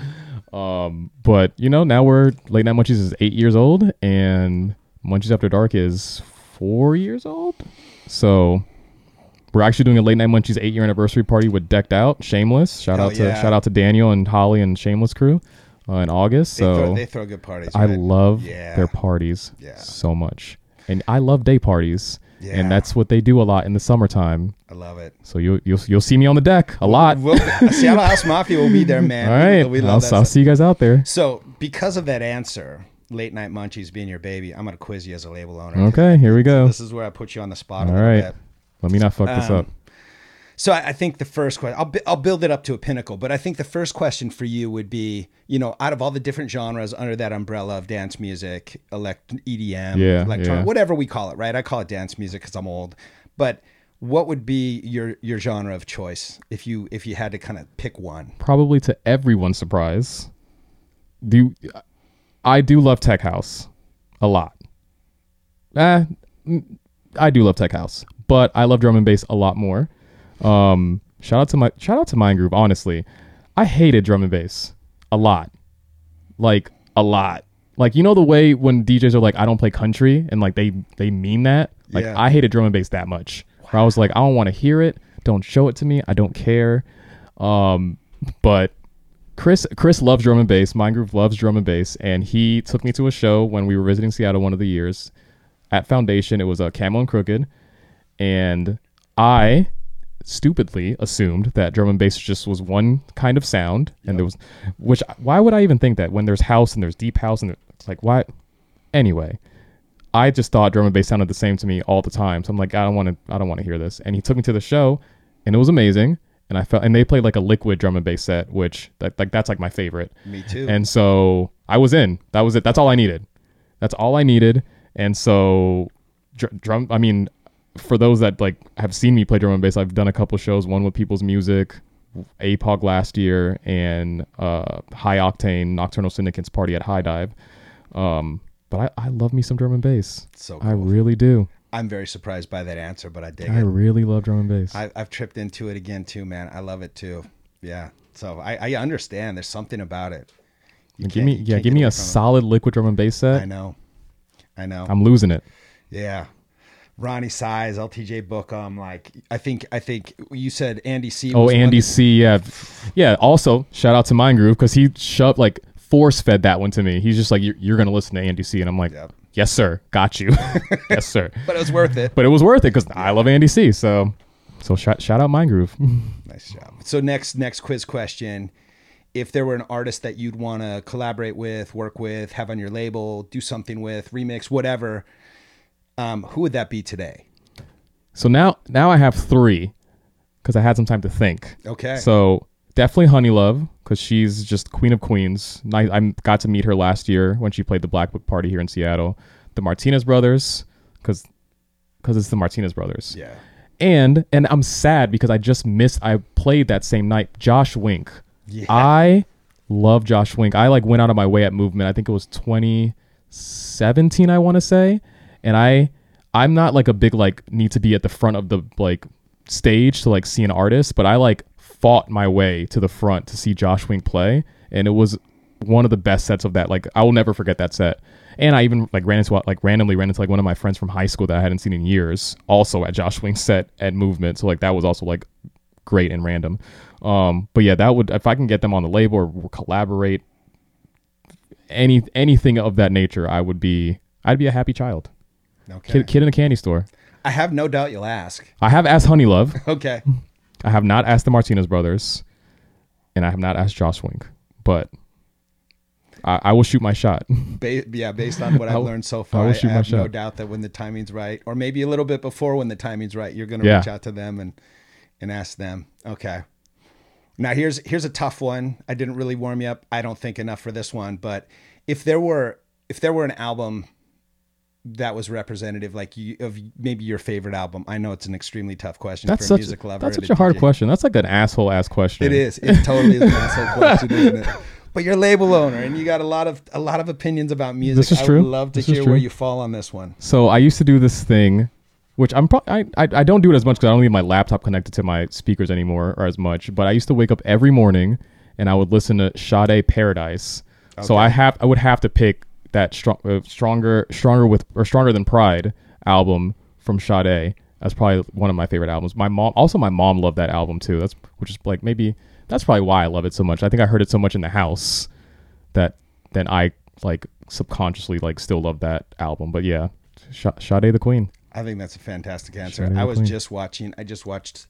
Um, but you know, now we're late night munchies is eight years old, and munchies after dark is four years old. So we're actually doing a late night munchies eight year anniversary party with Decked Out, Shameless. Shout Hell out to yeah. shout out to Daniel and Holly and Shameless crew uh, in August. They, So throw, they throw good parties. I right? love Yeah. their parties Yeah. so much, and I love day parties, Yeah. and that's what they do a lot in the summertime. I love it. So you you'll you'll see me on the deck a lot. We'll, Seattle House Mafia will be there, man. All right, we, we I'll, that. I'll see you guys out there. So, because of that answer, late night munchies being your baby, I'm gonna quiz you as a label owner. Okay, here we go. This is where I put you on the spot. All right, bit. let me not fuck this Um, up. So I, I think the first question, I'll, bu- I'll build it up to a pinnacle, but I think the first question for you would be, you know, out of all the different genres under that umbrella of dance music, elect EDM, Yeah, electronic, yeah. whatever we call it, right? I call it dance music because I'm old, but what would be your your genre of choice if you if you had to kind of pick one? Probably to everyone's surprise, do I do love tech house. a lot. Eh, mm, I do love tech house, but I love drum and bass a lot more. Um, shout out to my shout out to Mind Groove. Honestly, I hated drum and bass a lot, like a lot. Like you know the way when DJs are like, I don't play country, and like they they mean that. Like Yeah. I hated drum and bass that much. Where I was like, I don't want to hear it. Don't show it to me. I don't care. Um, but Chris Chris loves drum and bass. Mind Groove loves drum and bass, and he took me to a show when we were visiting Seattle one of the years at Foundation. It was a Camo and Krooked, and I stupidly assumed that drum and bass just was one kind of sound, and there was which why would I even think that when there's house and there's deep house and it's like why? Anyway, I just thought drum and bass sounded the same to me all the time. So I'm like, I don't want to, I don't want to hear this. And he took me to the show, and it was amazing. And I felt, and they played like a liquid drum and bass set, which that, like that's like my favorite. Me too. And so I was in. That was it. That's all I needed. That's all I needed. And so dr- drum. I mean, for those that like have seen me play drum and bass, I've done a couple shows. One with People's Music, APOG last year, and uh, High Octane Nocturnal Syndicates Party at High Dive. Um, but I, I love me some drum and bass. So I really do. I'm very surprised by that answer, but I dig I it. really love drum and bass. I, I've tripped into it again too, man. I love it too. Yeah. So I, I understand. There's something about it. You give me yeah, give me a from it. solid liquid drum and bass set. I know. I know. I'm losing it. yeah. Roni Size, LTJ Bukem, like I think I think you said Andy C. Oh, one Andy that- C. Yeah, yeah. Also, shout out to Mind Groove because he shoved like force fed that one to me. He's just like, you're, you're gonna listen to Andy C. And I'm like, Yep. yes, sir, got you, yes, sir. But it was worth it. But it was worth it because I love Andy C. So, so shout shout out Mind Groove. Nice job. So next next quiz question. If there were an artist that you'd want to collaborate with, work with, have on your label, do something with, remix, whatever, um, who would that be today? so now now I have three because I had some time to think. Okay. So definitely HoneyLuv because she's just queen of queens. I, I got to meet her last year when she played the Black Book Party here in Seattle. The Martinez brothers because because it's the Martinez brothers. yeah. And and I'm sad because I just missed. I played that same night. Josh Wink. Yeah. I love Josh Wink. I like went out of my way at Movement. I think it was 2017. I want to say, and I I'm not like a big like need to be at the front of the like stage to like see an artist, but I like fought my way to the front to see Josh Wink play, and it was one of the best sets of that. Like I will never forget that set. And I even like ran into like randomly ran into like one of my friends from high school that I hadn't seen in years, also at Josh Wink's set at Movement. So like that was also like great and random. Um, but yeah, that would if I can get them on the label or collaborate, any anything of that nature, I would be I'd be a happy child, Okay. kid, kid in a candy store. I have no doubt you'll ask. I have asked HoneyLuv, Okay. I have not asked the Martinez brothers, and I have not asked Josh Wink, but I, I will shoot my shot. Ba- yeah, based on what I've learned so I far, I, my have no shot. doubt that when the timing's right, or maybe a little bit before when the timing's right, you're going to Yeah. reach out to them and and ask them. Okay. Now here's here's a tough one. I didn't really warm you up. I don't think enough for this one, but if there were if there were an album that was representative, like you, of maybe your favorite album, I know it's an extremely tough question That's for a music lover. that's such a hard DJ. question. That's like an asshole ass question. It is. It totally is an asshole question, isn't it? But you're a label owner, and you got a lot of a lot of opinions about music. This is I true. would love to This hear where you fall on this one. So I used to do this thing, which I'm probably I, I I don't do it as much because I don't leave my laptop connected to my speakers anymore or as much. But I used to wake up every morning and I would listen to Sade Paradise. So I have I would have to pick that strong, uh, stronger stronger with or stronger than Pride album from Sade. That's probably one of my favorite albums. My mom also my mom loved that album too. That's which is like maybe that's probably why I love it so much. I think I heard it so much in the house that then I like subconsciously like still love that album. But yeah, Sh- Sade the Queen. I think that's a fantastic answer. Sade I was Queen. just watching. I just watched.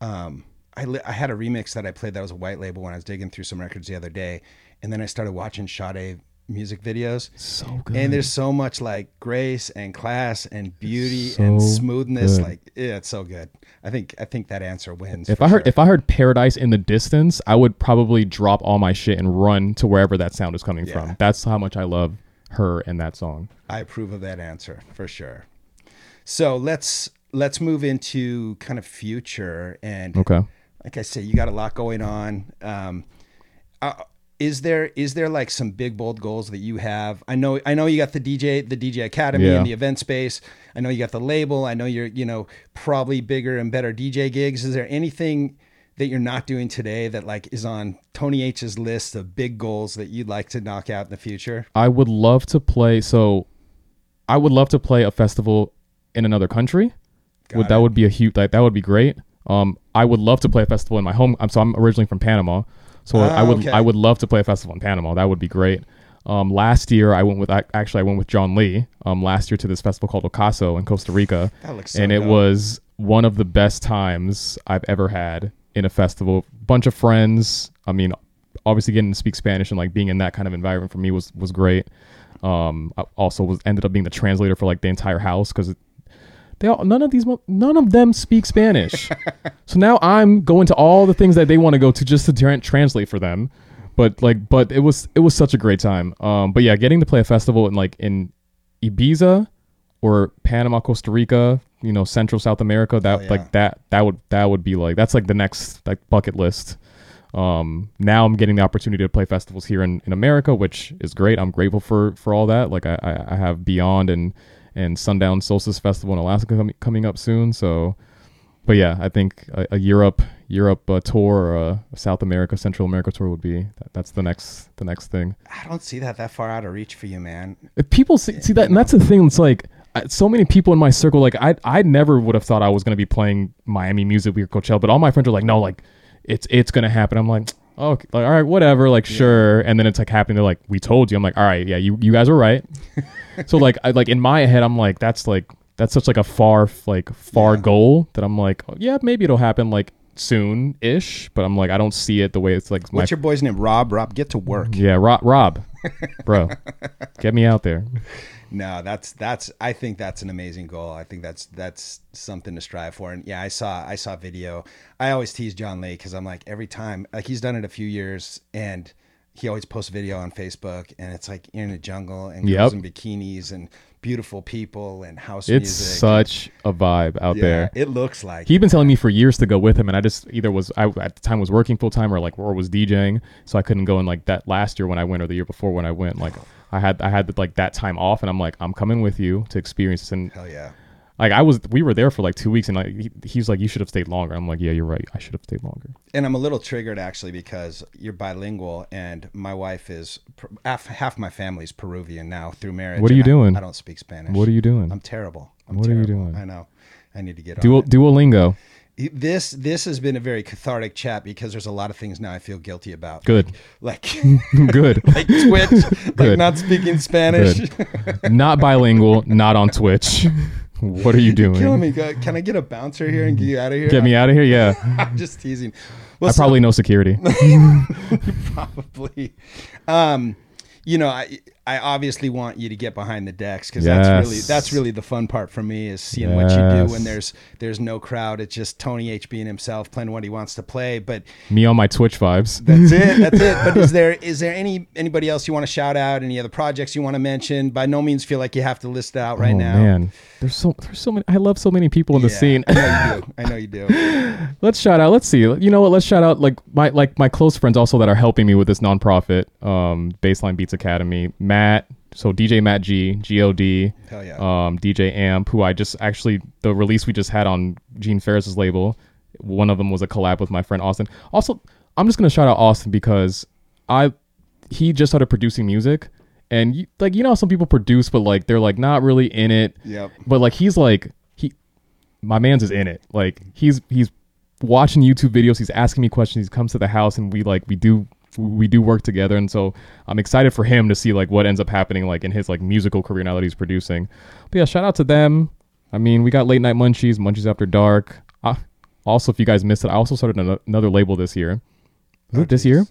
Um, I li- I had a remix that I played that was a white label when I was digging through some records the other day, and then I started watching Sade music videos. So good. And there's so much like grace and class and beauty So and smoothness. good. Like yeah, it's so good. I think I think that answer wins. if I heard sure. if I heard Paradise in the distance, I would probably drop all my shit and run to wherever that sound is coming Yeah. from. That's how much I love her and that song. I approve of that answer for sure. So let's let's move into kind of future and Okay. like I say, you got a lot going on. Um, is there is there like some big bold goals that you have? I know I know you got the DJ the DJ Academy Yeah. and the event space. I know you got the label. I know you're you know probably bigger and better DJ gigs. Is there anything that you're not doing today that like is on Tony H's list of big goals that you'd like to knock out in the future? I would love to play. So, I would love to play a festival in another country. Got would that would be a huge like that would be great. Um, I would love to play a festival in my home. I'm so I'm originally from Panama, so I Ah, would okay. I would love to play a festival in Panama. That would be great. Um, last year I went with actually I went with John Lee. Um, last year to this festival called Ocaso in Costa Rica, That looks so and it dope. was one of the best times I've ever had in a festival. Bunch of friends. I mean, obviously getting to speak Spanish and like being in that kind of environment for me was was great. Um, I also was ended up being the translator for like the entire house because they all none of these none of them speak Spanish. so now I'm going to all the things that they want to go to just to tra- translate for them. But like, but it was it was such a great time. Um, but yeah, getting to play a festival in like in Ibiza or Panama, Costa Rica, you know, Central South America, that Oh, yeah. like that that would that would be like that's like the next like bucket list. Um, now I'm getting the opportunity to play festivals here in, in America, which is great. I'm grateful for for all that. Like I, I, I have Beyond and and Sundown Solstice Festival in Alaska com- coming up soon. So, but yeah, I think a, a Europe Europe uh, tour or a South America, Central America tour would be that, that's the next the next thing. I don't see that that far out of reach for you, man. If people see, see that, and that's the thing. It's like so many people in my circle. Like I, I never would have thought I was gonna be playing Miami Music Week or Coachella, but all my friends are like, no, like it's it's gonna happen. I'm like, oh, okay, like all right, whatever, like sure. And then it's like happening. They're like, we told you. I'm like, all right, yeah, you you guys were right. so like I like in my head, I'm like, that's like that's such like a far like far Yeah. goal that I'm like, oh, yeah, maybe it'll happen like soon ish. But I'm like, I don't see it the way it's like my What's your boy's name? Rob. Rob, get to work. yeah, Rob, Rob, bro, get me out there. No, that's that's. I think that's an amazing goal. I think that's that's something to strive for. And yeah, I saw I saw video. I always tease John Lee because I'm like every time like he's done it a few years and he always posts video on Facebook and it's like you're in a jungle and Yep. girls in bikinis and beautiful people and house It's music. such a vibe out yeah, there. It looks like He'd been telling me for years to go with him, and I just either was I at the time was working full time or like or was DJing, so I couldn't go. And like that last year when I went or the year before when I went, like I had I had like that time off, and I'm like I'm coming with you to experience this. And hell yeah. like I was, we were there for like two weeks, and like he, he's like you should have stayed longer. I'm like yeah, you're right, I should have stayed longer. And I'm a little triggered actually because you're bilingual, and my wife is half, half my family's Peruvian now through marriage. What are you and I- doing? I, don't speak Spanish. What are you doing? I'm terrible. I'm What are you doing? I know. I need to get Duo, on. it. Duolingo, This this has been a very cathartic chat because there's a lot of things now I feel guilty about. good, Like good, like Twitch, like not speaking Spanish. not bilingual, not on Twitch. what are you doing? Killing me. Can I get a bouncer here and get you out of here? Get me out of here, yeah. I'm just teasing. Well, I so- probably know security. probably. Um, you know, I I obviously want you to get behind the decks because that's really that's really the fun part for me is seeing what you do when there's there's no crowd. It's just Tony H being himself, playing what he wants to play. But Me on my Twitch vibes. that's it. That's it. But is there is there any anybody else you want to shout out? Any other projects you want to mention? By no means feel like you have to list it out right oh now. man, there's so there's so many. I love so many people in the Yeah, scene. I know you do. I know you do. let's shout out. Let's see. You know what? Let's shout out like my like my close friends also that are helping me with this nonprofit, um, Baseline Beats Academy. Matt, so DJ Matt G, God, Hell yeah. um, DJ Amp, who I just actually the release we just had on Gene Farris's label. One of them was a collab with my friend Austin. Also, I'm just gonna shout out Austin because I he just started producing music. And you, like you know, how some people produce, but like they're like not really in it. Yep. But like he's like he my man's is in it. Like he's he's watching YouTube videos. He's asking me questions. He comes to the house and we like we do we do work together. And so I'm excited for him to see like what ends up happening like in his like musical career now that he's producing. But yeah, shout out to them. I mean, we got late night munchies, munchies after dark. Uh, also, if you guys missed it, I also started ano- another label this year. Was it this year?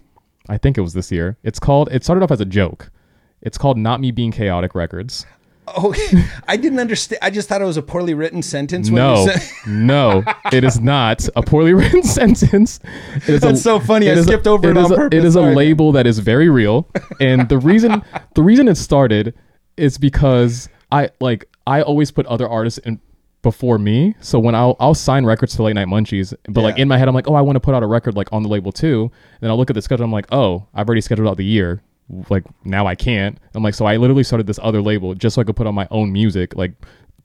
I think it was this year. It's called. It started off as a joke. It's called Not Me Being Chaotic Records. Okay. Oh, I didn't understand. I just thought it was a poorly written sentence. When No, you said- no, it is not a poorly written sentence. It is That's so funny. I skipped over it is on a- purpose. It is a label that is very real, and the reason the reason it started is because I like I always put other artists in before me. So when I'll I'll sign records to Late Night Munchies, but like in my head I'm like, oh, I want to put out a record like on the label too. And then I'll look at the schedule. I'm like, oh, I've already scheduled out the year. Like now I can't. I'm like, so I literally started this other label just so I could put on my own music, like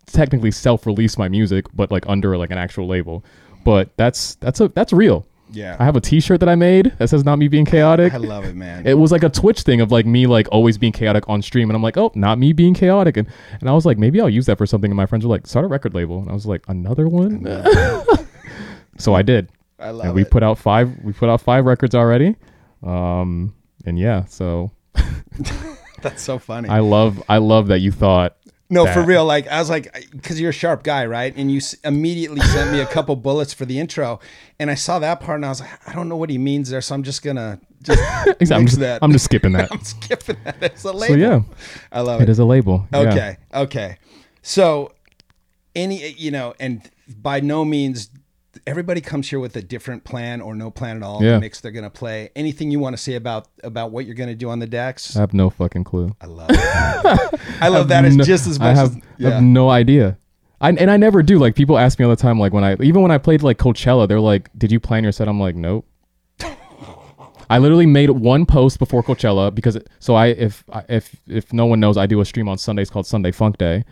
technically self-release my music, but like under like an actual label. But that's that's a that's real. Yeah. I have a T-shirt that I made that says "Not me being chaotic." I love it, man. it was like a Twitch thing of like me like always being chaotic on stream, and I'm like, oh, not me being chaotic, and and I was like, maybe I'll use that for something. And my friends were like, start a record label, and I was like, another one. so I did, I love it. and we it. put out five. We put out five records already, um, and yeah, so That's so funny. I love I love that you thought no, for real. Like I was like, because you're a sharp guy, right? And you s- immediately sent me a couple bullets for the intro, and I saw that part, and I was like, I don't know what he means there, so I'm just gonna just I'm just that. I'm just skipping that. I'm skipping that. It's a label. so yeah, I love it. it is a label. Yeah. Okay. Okay. So any you know, and by no means everybody comes here with a different plan or no plan at all. Yeah. The mix they're gonna play. Anything you want to say about about what you're gonna do on the decks? I have no fucking clue. I love it. I love that as no- just as much I have, as I yeah. have no idea. I, and I never do. Like people ask me all the time. Like when I even when I played like Coachella, they're like, "Did you plan your set?" I'm like, "Nope." I literally made one post before Coachella because it, so I if if if no one knows, I do a stream on Sundays called Sunday Funk Day,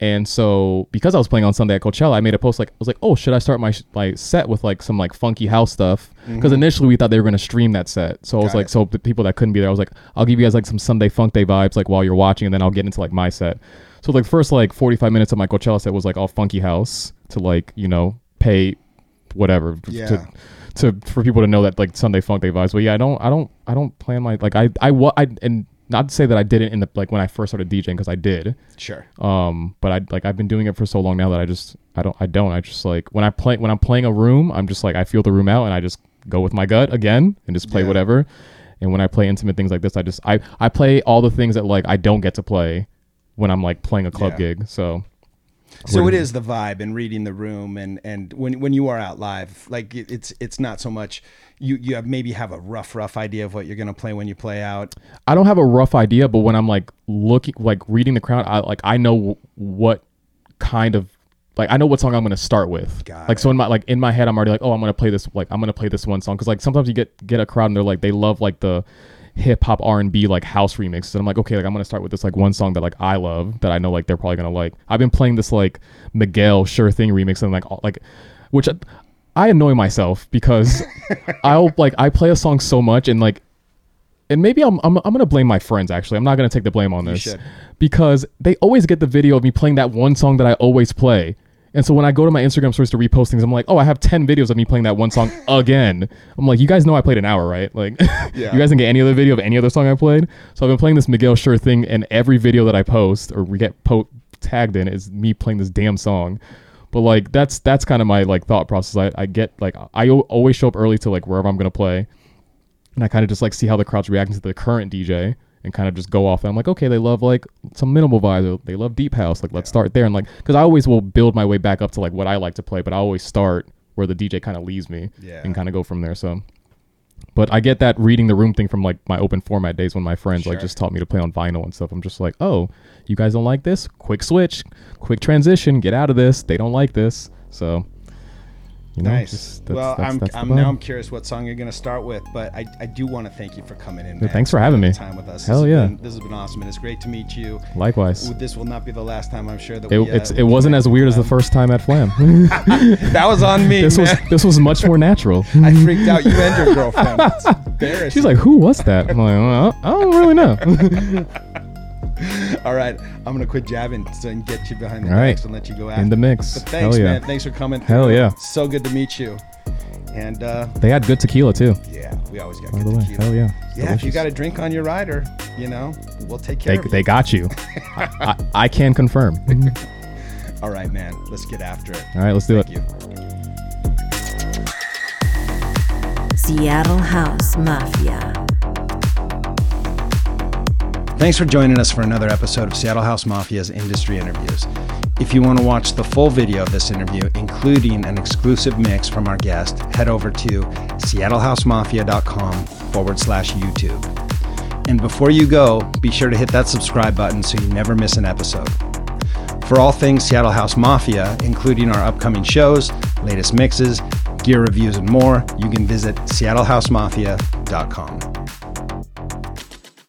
and so because I was playing on Sunday at Coachella, I made a post like I was like, "Oh, should I start my sh- my set with like some like funky house stuff?" Mm-hmm. Because initially we thought they were gonna stream that set, so I was like, it. so the people that couldn't be there, I was like, I'll give you guys like some Sunday Funk Day vibes like while you're watching, and then I'll get into like my set. So like the first like 45 minutes of my Coachella set was like all funky house to like you know pay whatever Yeah. to to for people to know that like Sunday Funk Day vibes. But yeah, I don't I don't I don't plan my like I I what I and not to say that I did it in the like when I first started DJing because I did. Sure. Um, but I like I've been doing it for so long now that I just I don't I don't I just like when I play when I'm playing a room I'm just like I feel the room out and I just go with my gut again and just play Yeah. whatever. And when I play intimate things like this, I just I I play all the things that like I don't get to play when I'm like playing a club Yeah. gig. So So it is the vibe and reading the room and and when when you are out live, like it, it's it's not so much you you have maybe have a rough rough idea of what you're gonna play when you play out. I don't have a rough idea, but when I'm like looking, like reading the crowd, I like I know what kind of like I know what song I'm gonna start with. Got like so in my like in my head, I'm already like, oh, I'm gonna play this like I'm gonna play this one song because like sometimes you get get a crowd and they're like they love like the hip hop R and B like house remixes and I'm like okay like I'm gonna start with this like one song that like I love that I know like they're probably gonna like. I've been playing this like Miguel Sure Thing remix and like all, like which. I annoy myself because I'll like I play a song so much and like and maybe I'm, I'm I'm gonna blame my friends. Actually, I'm not gonna take the blame on this because they always get the video of me playing that one song that I always play. And so when I go to my Instagram stories to repost things, I'm like, oh, I have ten videos of me playing that one song again. I'm like, you guys know I played an hour, right? Like, Yeah. you guys didn't get any other video of any other song I played. So I've been playing this Miguel Sure thing, and every video that I post or we get po- tagged in is me playing this damn song. But like, that's that's kind of my like thought process. I, I get like I o- always show up early to like wherever I'm gonna play and I kind of just like see how the crowd's reacting to the current DJ and kind of just go off. And I'm like, okay, they love like some minimal vibes. They love deep house. Like, let's start there. And like, because I always will build my way back up to like what I like to play, but I always start where the DJ kind of leaves me Yeah. and kind of go from there. So, but I get that reading the room thing from like my open format days when my friends Sure. like just taught me to play on vinyl and stuff. I'm just like, oh, you guys don't like this? Quick switch, quick transition, get out of this. They don't like this. So, you know, Nice. just- that's- well, that's- I'm, that's I'm now I'm curious what song you're gonna start with, but I, I do want to thank you for coming in. Yeah, thanks for having me. Time with us. Hell This yeah. been- this has been awesome, and it's great to meet you. Likewise. This will not be the last time. I'm sure that It, we, uh, it wasn't as weird as the first time at Flam. That was on me. this was this was much more natural. I freaked out. You and your girlfriend. It's embarrassing. She's like, "Who was that?" I'm like, well, "I don't really know." All right, I'm gonna quit jabbing so and get you behind the All right. decks and let you go out In the mix. But thanks, Hell yeah. man. Thanks for coming. Hell yeah. So good to meet you. And uh, They had good tequila too. yeah, we always got By good the way, tequila. hell yeah. Yeah, if you got a drink on your rider, you know, we'll take care they, of you. they got you. I, I, I can confirm. All right, man. Let's get after it. All right, let's do it. You. Seattle House Mafia. Thanks for joining us for another episode of Seattle House Mafia's Industry Interviews. If you want to watch the full video of this interview, including an exclusive mix from our guest, head over to seattlehousemafia.com forward slash YouTube. And before you go, be sure to hit that subscribe button so you never miss an episode. For all things Seattle House Mafia, including our upcoming shows, latest mixes, gear reviews, and more, you can visit seattlehousemafia.com.